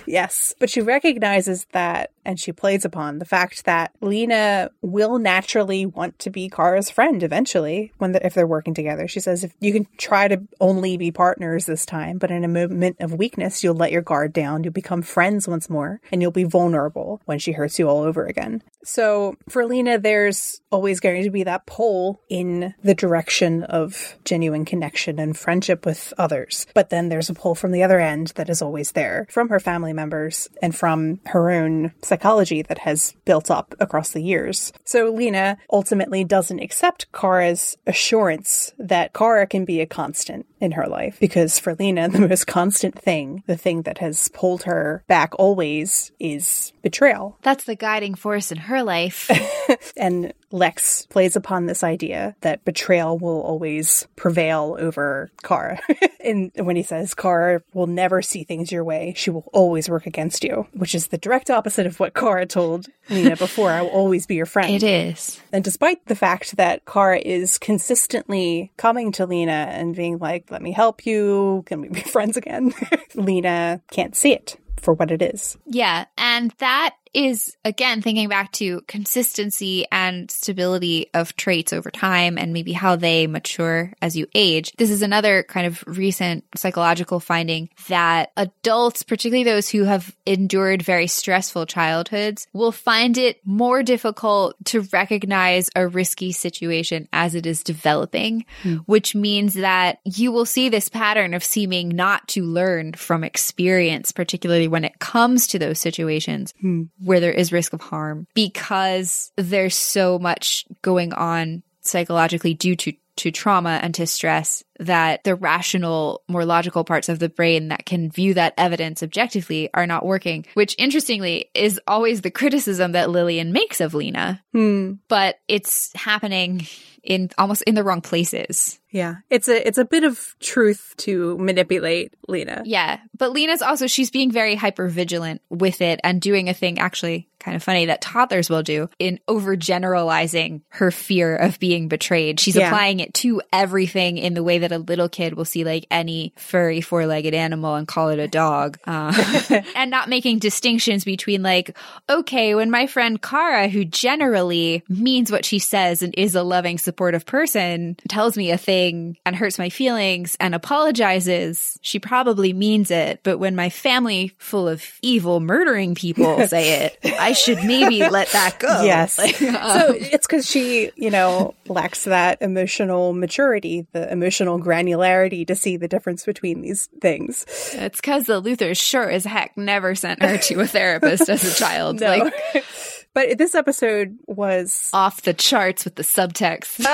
Speaker 1: Yes. But she recognizes that and she plays upon the fact that Lena will naturally want to be Kara's friend eventually when the, if they're working together. She says if you can try to only be partners this time, but in a moment of weakness, you'll let your guard down, you'll become friends once more, and you'll be vulnerable when she hurts you all over again. So for Lena, there's always going to be that pull in the direction of genuine connection and friendship with others. But then there's a pull from the other end that is always there from her family members and from her own psychology that has built up across the years. So Lena ultimately doesn't accept Kara's assurance that Kara can be a constant in her life because for Lena, the most constant thing, the thing that has pulled her back always is betrayal.
Speaker 2: That's the guiding force in her life.
Speaker 1: And Lex plays upon this idea that betrayal will always prevail over Kara. and when he says Kara will never see things your way, she will always work against you, which is the direct opposite of what Kara told Lena before. I will always be your friend.
Speaker 2: it is.
Speaker 1: And despite the fact that Kara is consistently coming to Lena and being like, let me help you, can we be friends again? Lena can't see it for what it is.
Speaker 2: Yeah. And that is, again, thinking back to consistency and stability of traits over time and maybe how they mature as you age. This is another kind of recent psychological finding that adults, particularly those who have endured very stressful childhoods, will find it more difficult to recognize a risky situation as it is developing, hmm. which means that you will see this pattern of seeming not to learn from experience, particularly when it comes to those situations hmm. where there is risk of harm because there's so much going on psychologically due to to trauma and to stress that the rational, more logical parts of the brain that can view that evidence objectively are not working, which interestingly is always the criticism that Lillian makes of Lena. Hmm. But it's happening in almost in the wrong places.
Speaker 1: Yeah. It's a it's a bit of truth to manipulate Lena.
Speaker 2: Yeah. But Lena's also, she's being very hyper vigilant with it and doing a thing actually kind of funny that toddlers will do in overgeneralizing her fear of being betrayed. She's
Speaker 1: Yeah.
Speaker 2: applying it to everything in the way that a little kid will see like any furry four legged animal and call it a dog. Uh, and not making distinctions between like, okay, when my friend Kara, who generally means what she says and is a loving, supportive person, tells me a thing and hurts my feelings and apologizes, she probably means it. But when my family full of evil, murdering people say it, I should maybe let that go.
Speaker 1: Yes.
Speaker 2: Like,
Speaker 1: so it's because she, you know, lacks that emotional maturity, the emotional granularity to see the difference between these things.
Speaker 2: it's because the Luthors sure as heck never sent her to a therapist as a child.
Speaker 1: No.
Speaker 2: Like
Speaker 1: but this episode was
Speaker 2: off the charts with the subtext.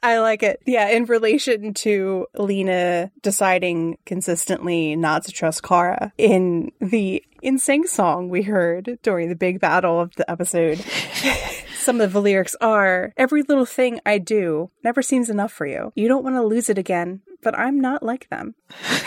Speaker 1: I like it. Yeah, in relation to Lena deciding consistently not to trust Kara in the NSYNC song we heard during the big battle of the episode. Some of the lyrics are Every little thing I do never seems enough for you. You don't want to lose it again, but I'm not like them.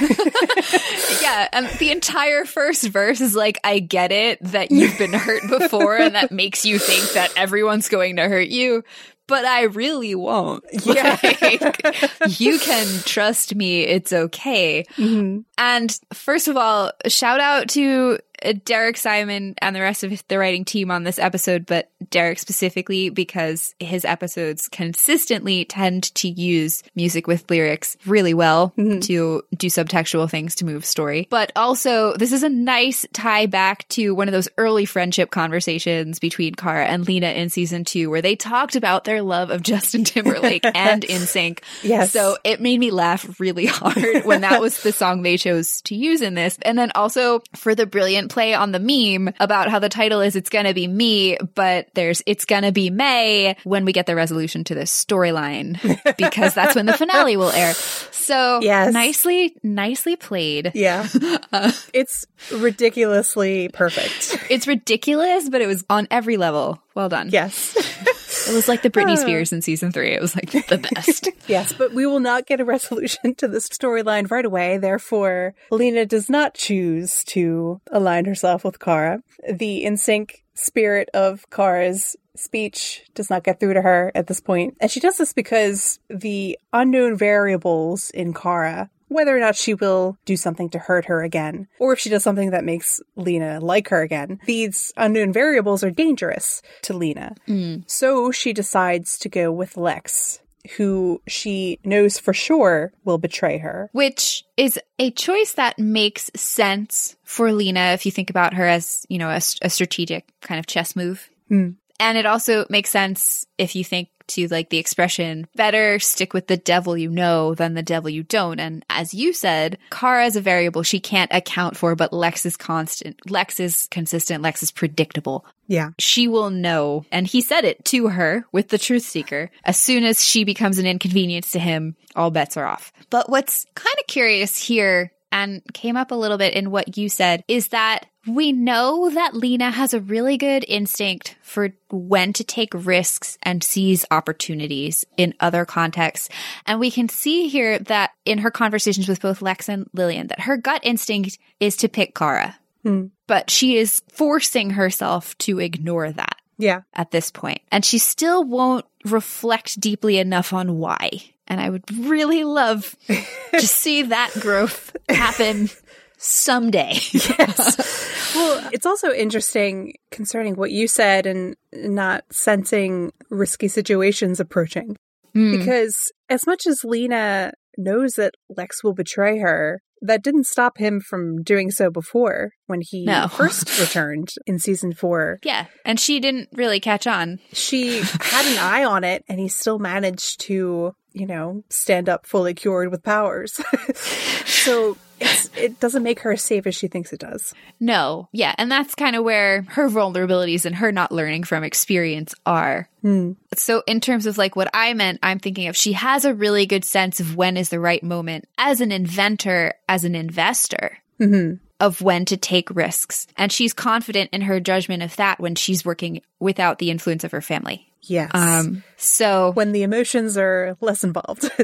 Speaker 2: Yeah, and the entire first verse is like, I get it that you've been hurt before and that makes you think that everyone's going to hurt you, but I really won't.
Speaker 1: Yeah.
Speaker 2: Like, you can trust me, it's okay.
Speaker 1: Mm-hmm.
Speaker 2: And first of all, shout out to Derek Simon and the rest of the writing team on this episode, but Derek specifically because his episodes consistently tend to use music with lyrics really well mm-hmm. to do subtextual things to move story. But also, this is a nice tie back to one of those early friendship conversations between Kara and Lena in season two, where they talked about their love of Justin Timberlake and NSYNC.
Speaker 1: Yes.
Speaker 2: So it made me laugh really hard when that was the song they chose to use in this. And then also for the brilliant play on the meme about how the title is It's Gonna Be Me, but there's It's Gonna Be May when we get the resolution to this storyline because that's when the finale will air. So yes. nicely, nicely played.
Speaker 1: Yeah. Uh, it's ridiculously perfect.
Speaker 2: It's ridiculous, but it was on every level. Well done.
Speaker 1: Yes.
Speaker 2: it was like the Britney. Spears in season three. It was like the best.
Speaker 1: yes, but we will not get a resolution to this storyline right away. Therefore, Lena does not choose to align herself with Kara. The in sync spirit of Kara's speech does not get through to her at this point. And she does this because the unknown variables in Kara whether or not she will do something to hurt her again, or if she does something that makes Lena like her again. These unknown variables are dangerous to Lena. Mm. So she decides to go with Lex, who she knows for sure will betray her.
Speaker 2: Which is a choice that makes sense for Lena if you think about her as, you know, a, a strategic kind of chess move. Mm. And it also makes sense if you think to like the expression, better stick with the devil you know than the devil you don't. And as you said, Kara is a variable she can't account for, but Lex is constant. Lex is consistent. Lex is predictable.
Speaker 1: Yeah.
Speaker 2: She will know. And he said it to her with the truth seeker. As soon as she becomes an inconvenience to him, all bets are off. But what's kind of curious here and came up a little bit in what you said is that we know that Lena has a really good instinct for when to take risks and seize opportunities in other contexts. And we can see here that in her conversations with both Lex and Lillian, that her gut instinct is to pick Kara. Hmm. But she is forcing herself to ignore that.
Speaker 1: Yeah.
Speaker 2: At this point. And she still won't reflect deeply enough on why. And I would really love to see that growth happen someday.
Speaker 1: yes. well, it's also interesting concerning what you said and not sensing risky situations approaching. Mm. Because as much as Lena knows that Lex will betray her, that didn't stop him from doing so before when he no. first returned in season four.
Speaker 2: Yeah. And she didn't really catch on.
Speaker 1: She had an eye on it and he still managed to you know, stand up fully cured with powers. so it doesn't make her as safe as she thinks it does.
Speaker 2: No. Yeah. And that's kind of where her vulnerabilities and her not learning from experience are. Mm. So, in terms of like what I meant, I'm thinking of she has a really good sense of when is the right moment as an inventor, as an investor. Mm-hmm of when to take risks. And she's confident in her judgment of that when she's working without the influence of her family.
Speaker 1: Yes.
Speaker 2: Um, so
Speaker 1: when the emotions are less involved.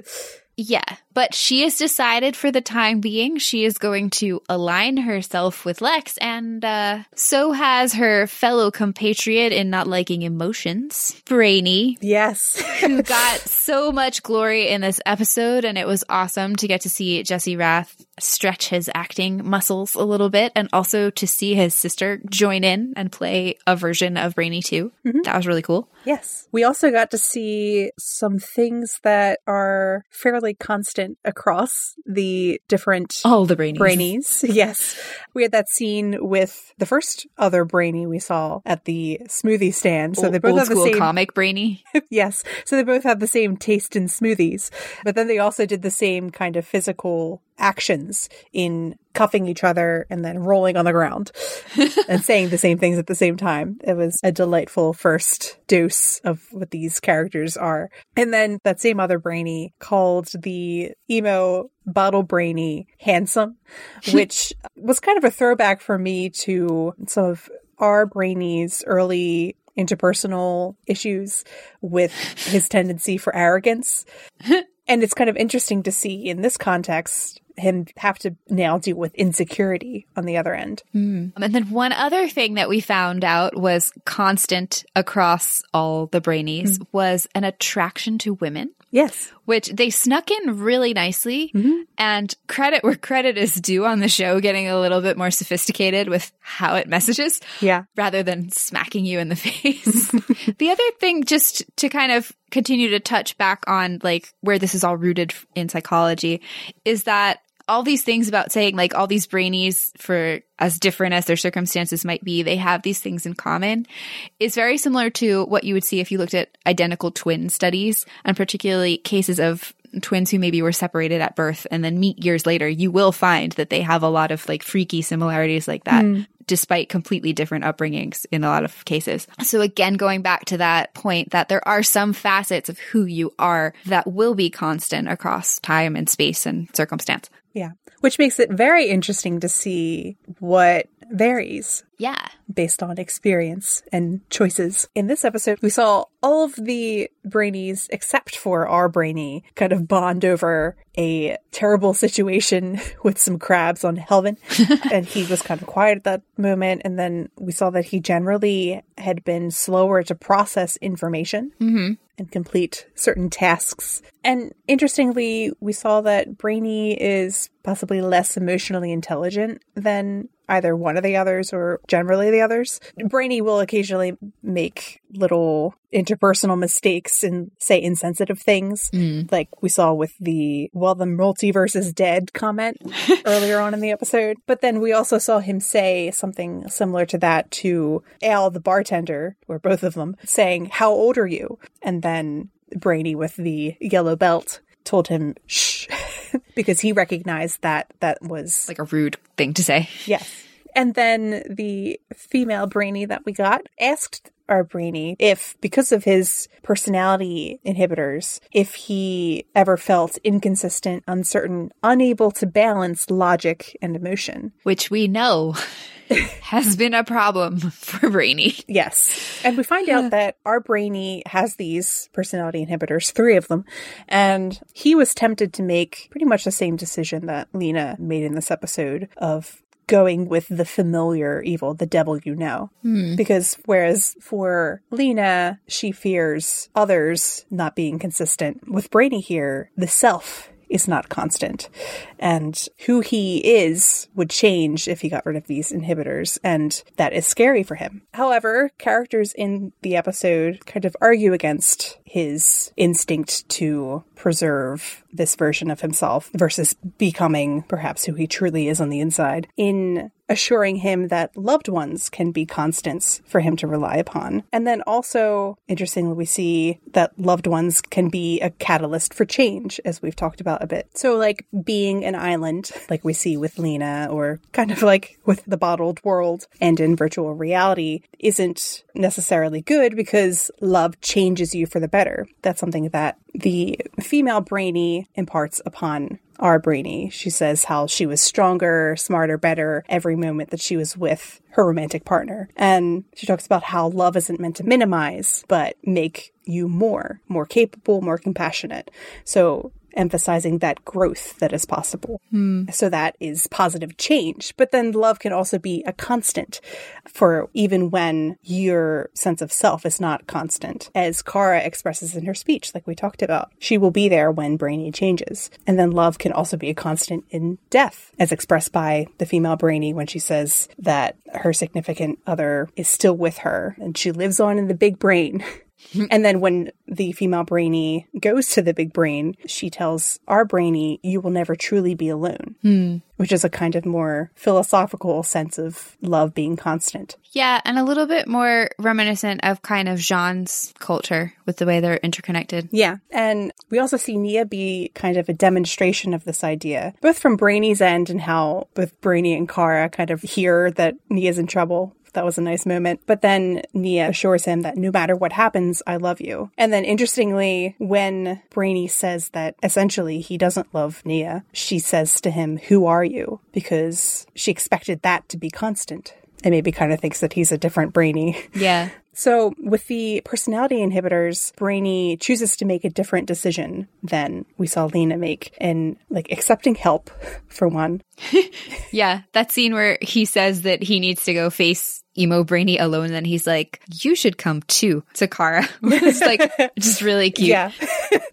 Speaker 2: Yeah, but she has decided for the time being she is going to align herself with Lex, and uh, so has her fellow compatriot in not liking emotions, Brainy.
Speaker 1: Yes.
Speaker 2: who got so much glory in this episode, and it was awesome to get to see Jesse Rath stretch his acting muscles a little bit, and also to see his sister join in and play a version of Brainy too. Mm-hmm. That was really cool.
Speaker 1: Yes. We also got to see some things that are fairly constant across the different
Speaker 2: all the brainies.
Speaker 1: brainies. Yes. We had that scene with the first other brainy we saw at the smoothie stand. So
Speaker 2: old,
Speaker 1: they both have the same
Speaker 2: comic brainy.
Speaker 1: yes. So they both have the same taste in smoothies. But then they also did the same kind of physical actions in cuffing each other and then rolling on the ground and saying the same things at the same time. It was a delightful first dose of what these characters are. And then that same other brainy called the emo bottle brainy handsome, which was kind of a throwback for me to some of our brainy's early interpersonal issues with his tendency for arrogance. And it's kind of interesting to see in this context him have to now deal with insecurity on the other end.
Speaker 2: Mm. And then one other thing that we found out was constant across all the brainies mm. was an attraction to women.
Speaker 1: Yes.
Speaker 2: Which they snuck in really nicely. Mm-hmm. And credit where credit is due on the show, getting a little bit more sophisticated with how it messages.
Speaker 1: Yeah.
Speaker 2: Rather than smacking you in the face. the other thing, just to kind of continue to touch back on like where this is all rooted in psychology, is that all these things about saying like all these brainies for as different as their circumstances might be, they have these things in common is very similar to what you would see if you looked at identical twin studies and particularly cases of twins who maybe were separated at birth and then meet years later, you will find that they have a lot of like freaky similarities like that. Mm. Despite completely different upbringings in a lot of cases. So, again, going back to that point that there are some facets of who you are that will be constant across time and space and circumstance.
Speaker 1: Yeah. Which makes it very interesting to see what varies.
Speaker 2: Yeah.
Speaker 1: Based on experience and choices. In this episode, we saw all of the brainies, except for our brainy, kind of bond over a terrible situation with some crabs on Helvin. and he was kind of quiet at that moment. And then we saw that he generally had been slower to process information.
Speaker 2: Mm-hmm
Speaker 1: and complete certain tasks. And interestingly, we saw that Brainy is possibly less emotionally intelligent than either one of the others or generally the others. Brainy will occasionally make little interpersonal mistakes and say insensitive things,
Speaker 2: mm.
Speaker 1: like we saw with the, well, the multiverse is dead comment earlier on in the episode. But then we also saw him say something similar to that to Al, the bartender, or both of them, saying, How old are you? And then Brainy with the yellow belt told him shh because he recognized that that was
Speaker 2: like a rude thing to say.
Speaker 1: Yes. And then the female brainy that we got asked our brainy if, because of his personality inhibitors, if he ever felt inconsistent, uncertain, unable to balance logic and emotion.
Speaker 2: Which we know has been a problem for Brainy.
Speaker 1: Yes. And we find out that our Brainy has these personality inhibitors, three of them, and he was tempted to make pretty much the same decision that Lena made in this episode of going with the familiar evil, the devil you know.
Speaker 2: Hmm.
Speaker 1: Because whereas for Lena, she fears others not being consistent. With Brainy here, the self is not constant. And who he is would change if he got rid of these inhibitors. And that is scary for him. However, characters in the episode kind of argue against his instinct to preserve this version of himself versus becoming perhaps who he truly is on the inside in assuring him that loved ones can be constants for him to rely upon. And then also, interestingly, we see that loved ones can be a catalyst for change, as we've talked about a bit. So, like being an island, like we see with Lena, or kind of like with the bottled world and in virtual reality, isn't necessarily good because love changes you for the better. That's something that the female brainy imparts upon our brainy. She says how she was stronger, smarter, better every moment that she was with her romantic partner. And she talks about how love isn't meant to minimize, but make you more, more capable, more compassionate. So emphasizing that growth that is possible.
Speaker 2: Mm.
Speaker 1: So that is positive change. But then love can also be a constant for even when your sense of self is not constant. As Kara expresses in her speech, like we talked about, she will be there when Brainy changes. And then love can also be a constant in death, as expressed by the female Brainy when she says that her significant other is still with her and she lives on in the big brain. and then when the female brainy goes to the big brain, she tells our brainy, you will never truly be alone,
Speaker 2: mm.
Speaker 1: which is a kind of more philosophical sense of love being constant.
Speaker 2: Yeah, and a little bit more reminiscent of kind of J'onn's culture with the way they're interconnected.
Speaker 1: Yeah. And we also see Nia be kind of a demonstration of this idea, both from Brainy's end and how both Brainy and Kara kind of hear that Nia's in trouble that was a nice moment. But then Nia assures him that no matter what happens, I love you. And then interestingly, when Brainy says that essentially he doesn't love Nia, she says to him, Who are you? Because she expected that to be constant and maybe kind of thinks that he's a different brainy.
Speaker 2: Yeah.
Speaker 1: So, with the personality inhibitors, Brainy chooses to make a different decision than we saw Lena make in like accepting help, for one.
Speaker 2: yeah, that scene where he says that he needs to go face emo brainy alone and then he's like you should come too to kara it's like just really cute.
Speaker 1: Yeah.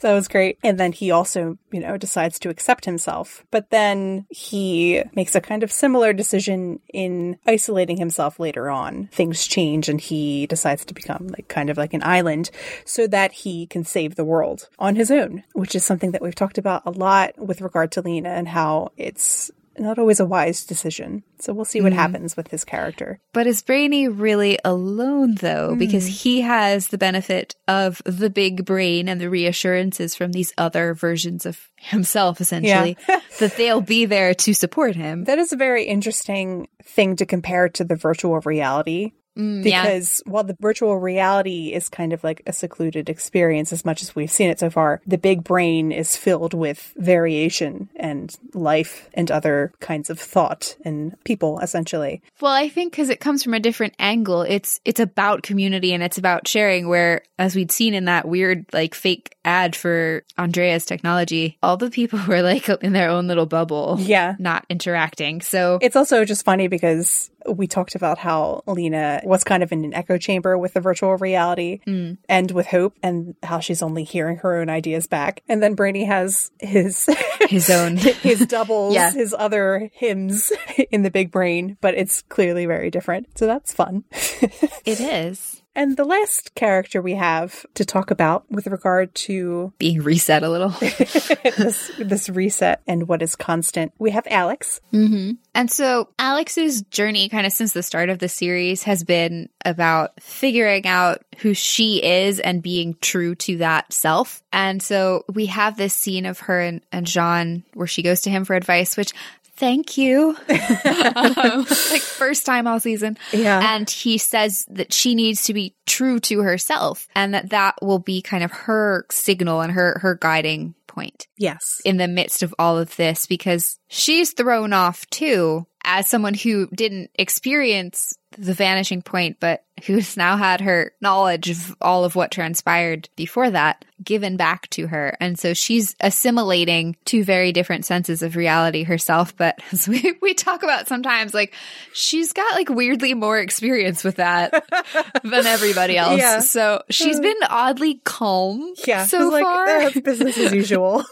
Speaker 1: That was great. And then he also you know decides to accept himself. But then he makes a kind of similar decision in isolating himself later on. Things change and he decides to become like kind of like an island so that he can save the world on his own which is something that we've talked about a lot with regard to lena and how it's not always a wise decision. So we'll see what mm. happens with his character.
Speaker 2: But is Brainy really alone though? Mm. Because he has the benefit of the big brain and the reassurances from these other versions of himself, essentially, yeah. that they'll be there to support him.
Speaker 1: That is a very interesting thing to compare to the virtual reality Mm, because yeah. while the virtual reality is kind of like a secluded experience as much as we've seen it so far, the big brain is filled with variation and life and other kinds of thought and people essentially.
Speaker 2: Well, I think cuz it comes from a different angle. It's it's about community and it's about sharing where as we'd seen in that weird like fake ad for Andrea's technology, all the people were like in their own little bubble.
Speaker 1: Yeah.
Speaker 2: Not interacting. So
Speaker 1: it's also just funny because we talked about how Lena was kind of in an echo chamber with the virtual reality mm. and with Hope and how she's only hearing her own ideas back. And then Brainy has his
Speaker 2: his own
Speaker 1: his doubles, yeah. his other hymns in the big brain, but it's clearly very different. So that's fun.
Speaker 2: it is.
Speaker 1: And the last character we have to talk about with regard to
Speaker 2: being reset a little,
Speaker 1: this, this, reset and what is constant, we have Alex.
Speaker 2: Mm-hmm. And so Alex's journey, kind of since the start of the series, has been about figuring out who she is and being true to that self. And so we have this scene of her and, and J'onn where she goes to him for advice, which thank you. um, like first time all season.
Speaker 1: Yeah.
Speaker 2: And he says that she needs to be true to herself and that that will be kind of her signal and her, her guiding point.
Speaker 1: Yes.
Speaker 2: In the midst of all of this because she's thrown off too as someone who didn't experience the vanishing point, but who's now had her knowledge of all of what transpired before that given back to her. And so she's assimilating two very different senses of reality herself. But as we, we talk about sometimes, like she's got like weirdly more experience with that than everybody else. Yeah. So she's hmm. been oddly calm yeah, so like, far.
Speaker 1: Eh, business as usual.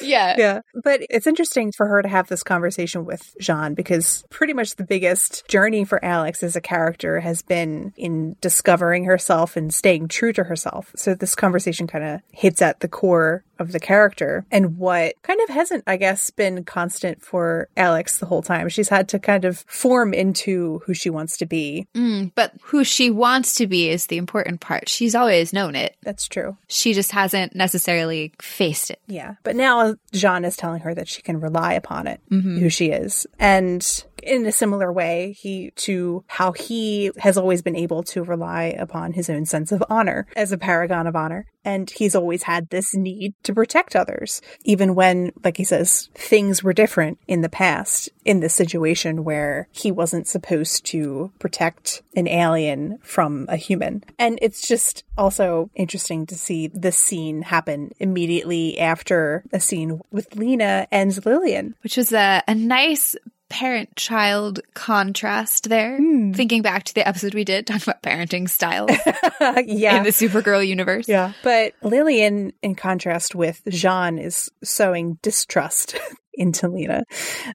Speaker 2: yeah.
Speaker 1: Yeah. But it's interesting for her to have this conversation with J'onn because pretty much the biggest journey for Alex as a character has been in discovering herself and staying true to herself. So this conversation kind of hits at the core of the character and what kind of hasn't, I guess, been constant for Alex the whole time. She's had to kind of form into who she wants to be.
Speaker 2: Mm, but who she wants to be is the important part. She's always known it.
Speaker 1: That's true.
Speaker 2: She just hasn't necessarily faced it.
Speaker 1: Yeah. But now J'onn is telling her that she can rely upon it, mm-hmm. who she is. And in a similar way he to how he has always been able to rely upon his own sense of honor as a paragon of honor. And he's always had this need to protect others even when like he says things were different in the past in this situation where he wasn't supposed to protect an alien from a human. And it's just also interesting to see this scene happen immediately after a scene with Lena and Lillian
Speaker 2: which was a, a nice parent child contrast there. Mm. Thinking back to the episode we did talking about parenting styles.
Speaker 1: yeah.
Speaker 2: In the Supergirl universe.
Speaker 1: Yeah. But Lillian, in contrast with J'onn, is sowing distrust into Lena.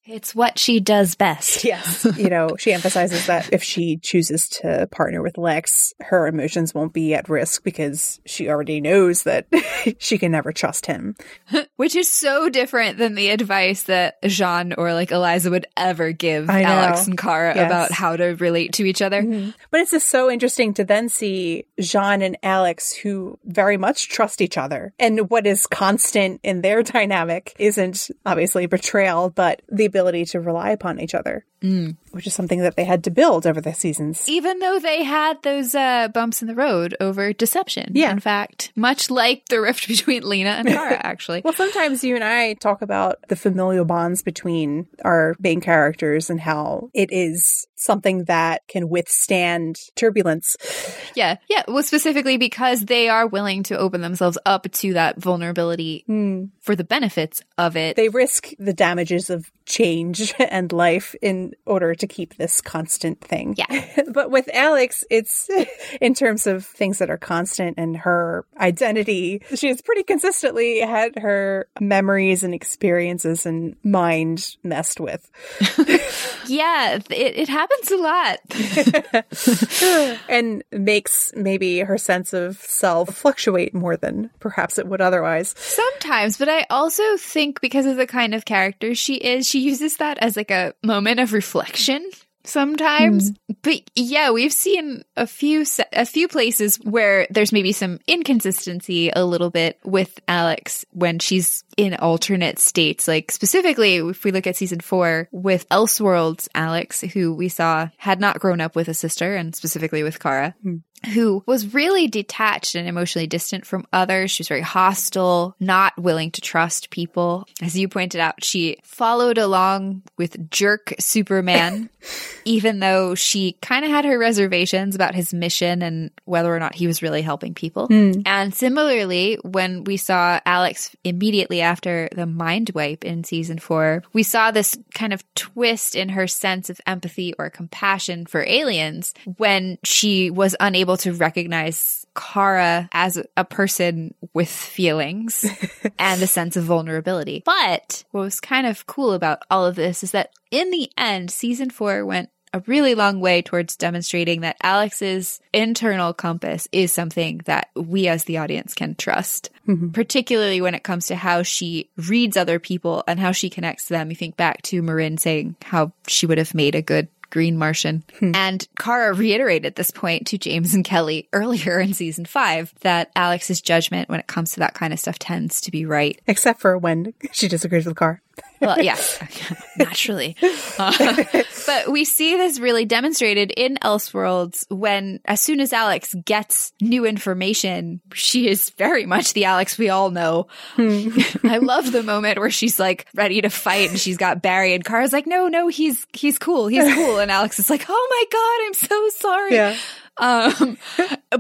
Speaker 2: It's what she does best.
Speaker 1: Yes. you know, she emphasizes that if she chooses to partner with Lex, her emotions won't be at risk because she already knows that she can never trust him.
Speaker 2: Which is so different than the advice that J'onn or like Eliza would ever give Alex and Kara yes. about how to relate to each other. Mm-hmm.
Speaker 1: But it's just so interesting to then see J'onn and Alex who very much trust each other. And what is constant in their dynamic isn't obviously betrayal, but the ability to rely upon each other, mm. Which is something that they had to build over the seasons.
Speaker 2: Even though they had those uh, bumps in the road over deception.
Speaker 1: Yeah.
Speaker 2: In fact, much like the rift between Lena and Kara, actually.
Speaker 1: well, sometimes you and I talk about the familial bonds between our main characters and how it is something that can withstand turbulence.
Speaker 2: yeah. Yeah. Well, specifically because they are willing to open themselves up to that vulnerability
Speaker 1: mm.
Speaker 2: for the benefits of it.
Speaker 1: They risk the damages of change and life in order to keep this constant thing.
Speaker 2: Yeah.
Speaker 1: but with Alex, it's in terms of things that are constant and her identity. She has pretty consistently had her memories and experiences and mind messed with.
Speaker 2: yeah, it, it happens a lot.
Speaker 1: and makes maybe her sense of self fluctuate more than perhaps it would otherwise.
Speaker 2: Sometimes, but I also think because of the kind of character she is, she uses that as like a moment of reflection sometimes. Mm. But yeah, we've seen a few a few places where there's maybe some inconsistency a little bit with Alex when she's in alternate states. Like specifically, if we look at season four with Elseworlds Alex, who we saw had not grown up with a sister, and specifically with Kara. Mm who was really detached and emotionally distant from others. She was very hostile, not willing to trust people. As you pointed out, she followed along with jerk Superman, even though she kind of had her reservations about his mission and whether or not he was really helping people. Mm. And similarly, when we saw Alex immediately after the mind wipe in season four, we saw this kind of twist in her sense of empathy or compassion for aliens when she was unable able to recognize Kara as a person with feelings and a sense of vulnerability. But what was kind of cool about all of this is that in the end, season four went a really long way towards demonstrating that Alex's internal compass is something that we as the audience can trust, mm-hmm. particularly when it comes to how she reads other people and how she connects to them. You think back to Marin saying how she would have made a good Green Martian. Hmm. And Kara reiterated this point to James and Kelly earlier in season five that Alex's judgment when it comes to that kind of stuff tends to be right.
Speaker 1: Except for when she disagrees with Kara
Speaker 2: well, yes, naturally. Uh, but we see this really demonstrated in Elseworlds when, as soon as Alex gets new information, she is very much the Alex we all know. Hmm. I love the moment where she's like ready to fight and she's got Barry and Kara's like, no, no, he's, he's cool. He's cool. And Alex is like, oh my God, I'm so sorry.
Speaker 1: Yeah.
Speaker 2: Um,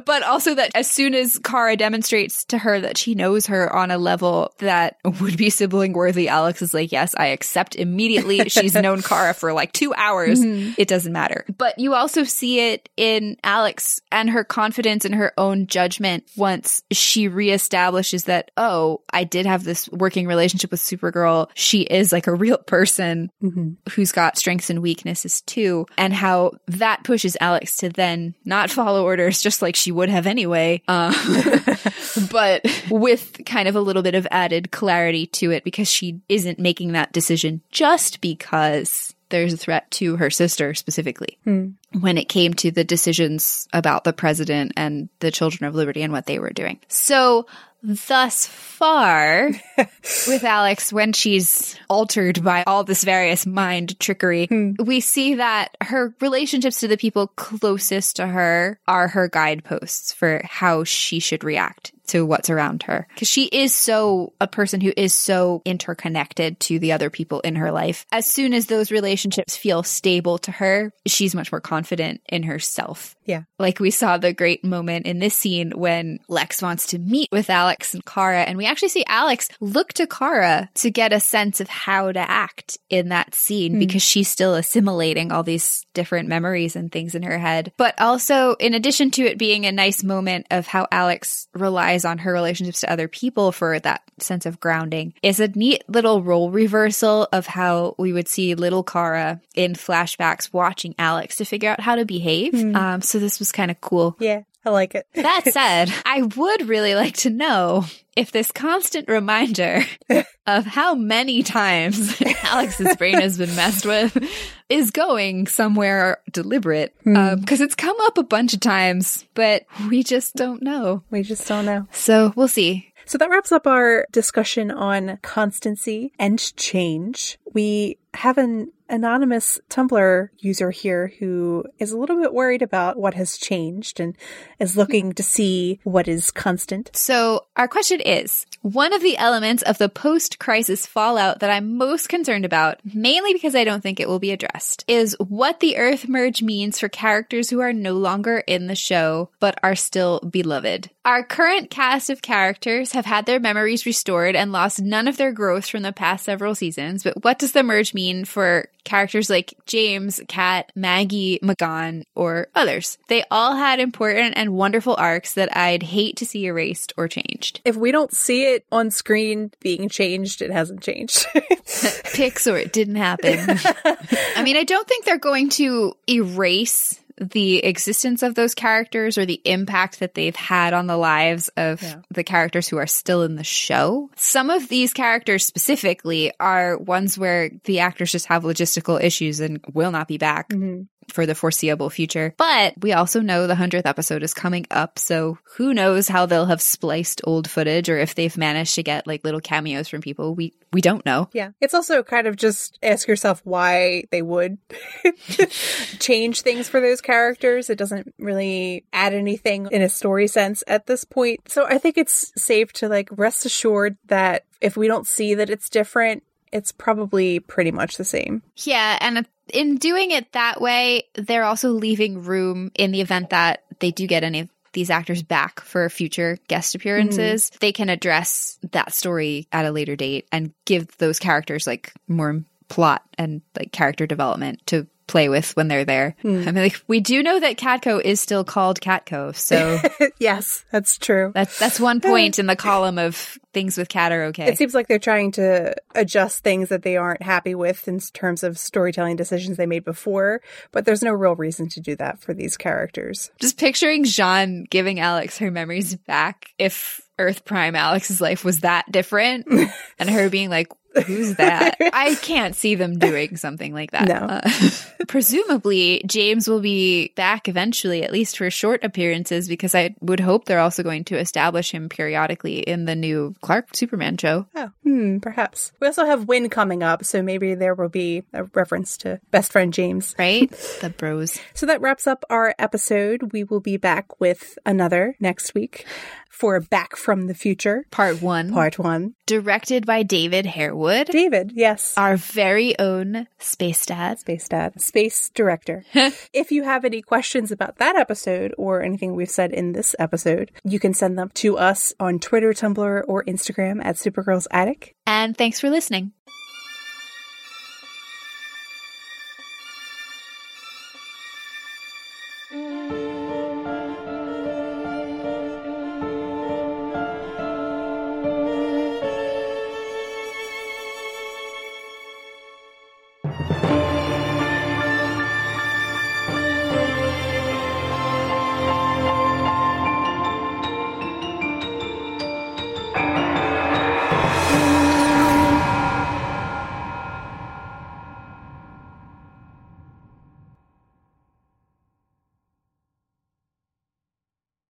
Speaker 2: but also that as soon as Kara demonstrates to her that she knows her on a level that would be sibling worthy, Alex is like, yes, I accept immediately. She's known Kara for like two hours. Mm-hmm. It doesn't matter. But you also see it in Alex and her confidence in her own judgment once she reestablishes that, oh, I did have this working relationship with Supergirl. She is like a real person mm-hmm. who's got strengths and weaknesses too. And how that pushes Alex to then not not follow orders just like she would have anyway. Um, but with kind of a little bit of added clarity to it because she isn't making that decision just because there's a threat to her sister specifically hmm. when it came to the decisions about the president and the children of liberty and what they were doing. So thus far with Alex when she's altered by all this various mind trickery. Hmm. We see that her relationships to the people closest to her are her guideposts for how she should react to what's around her. Cause she is so a person who is so interconnected to the other people in her life. As soon as those relationships feel stable to her, she's much more confident in herself.
Speaker 1: Yeah.
Speaker 2: Like we saw the great moment in this scene when Lex wants to meet with Alex and Kara, and we actually see Alex look to Kara to get a sense of how to act in that scene mm. because she's still assimilating all these different memories and things in her head. But also, in addition to it being a nice moment of how Alex relies relies on her relationships to other people for that sense of grounding is a neat little role reversal of how we would see little Kara in flashbacks watching Alex to figure out how to behave. Mm. Um, so this was kind of cool.
Speaker 1: Yeah. I like it.
Speaker 2: that said, I would really like to know if this constant reminder of how many times Alex's brain has been messed with is going somewhere deliberate. Because mm. um, it's come up a bunch of times, but we just don't know.
Speaker 1: We just don't know.
Speaker 2: So we'll see.
Speaker 1: So that wraps up our discussion on constancy and change. We have an anonymous Tumblr user here who is a little bit worried about what has changed and is looking to see what is constant.
Speaker 2: So, our question is one of the elements of the post crisis fallout that I'm most concerned about, mainly because I don't think it will be addressed, is what the Earth merge means for characters who are no longer in the show but are still beloved. Our current cast of characters have had their memories restored and lost none of their growth from the past several seasons, but what does the merge mean for characters like James, Kat, Maggie, M'gann, or others? They all had important and wonderful arcs that I'd hate to see erased or changed.
Speaker 1: If we don't see it on screen being changed, it hasn't changed.
Speaker 2: Picks or it didn't happen. I mean, I don't think they're going to erase the existence of those characters or the impact that they've had on the lives of yeah. the characters who are still in the show. Some of these characters specifically are ones where the actors just have logistical issues and will not be back. Mm-hmm for the foreseeable future. But we also know the 100th episode is coming up, so who knows how they'll have spliced old footage or if they've managed to get like little cameos from people. We we don't know.
Speaker 1: Yeah. It's also kind of just ask yourself why they would change things for those characters. It doesn't really add anything in a story sense at this point. So I think it's safe to like rest assured that if we don't see that it's different, it's probably pretty much the same.
Speaker 2: Yeah, and in doing it that way, they're also leaving room in the event that they do get any of these actors back for future guest appearances. Mm-hmm. They can address that story at a later date and give those characters like more plot and like character development to play with when they're there. Hmm. I mean, like we do know that Catco is still called Catco, so
Speaker 1: yes, that's true.
Speaker 2: That's that's one point in the column of things with Cat are okay.
Speaker 1: It seems like they're trying to adjust things that they aren't happy with in terms of storytelling decisions they made before, but there's no real reason to do that for these characters.
Speaker 2: Just picturing J'onn giving Alex her memories back if Earth Prime Alex's life was that different and her being like, Who's that? I can't see them doing something like that.
Speaker 1: No. Uh,
Speaker 2: presumably, James will be back eventually, at least for short appearances, because I would hope they're also going to establish him periodically in the new Clark Superman show.
Speaker 1: Oh, hmm, perhaps. We also have Winn coming up, so maybe there will be a reference to best friend James.
Speaker 2: Right? the bros.
Speaker 1: So that wraps up our episode. We will be back with another next week for Back from the Future.
Speaker 2: Part one.
Speaker 1: Part one.
Speaker 2: Directed by David Harewood.
Speaker 1: David, yes.
Speaker 2: Our very own Space Dad.
Speaker 1: Space Dad. Space Director. if you have any questions about that episode or anything we've said in this episode, you can send them to us on Twitter, Tumblr, or Instagram at Supergirl's Attic.
Speaker 2: And thanks for listening.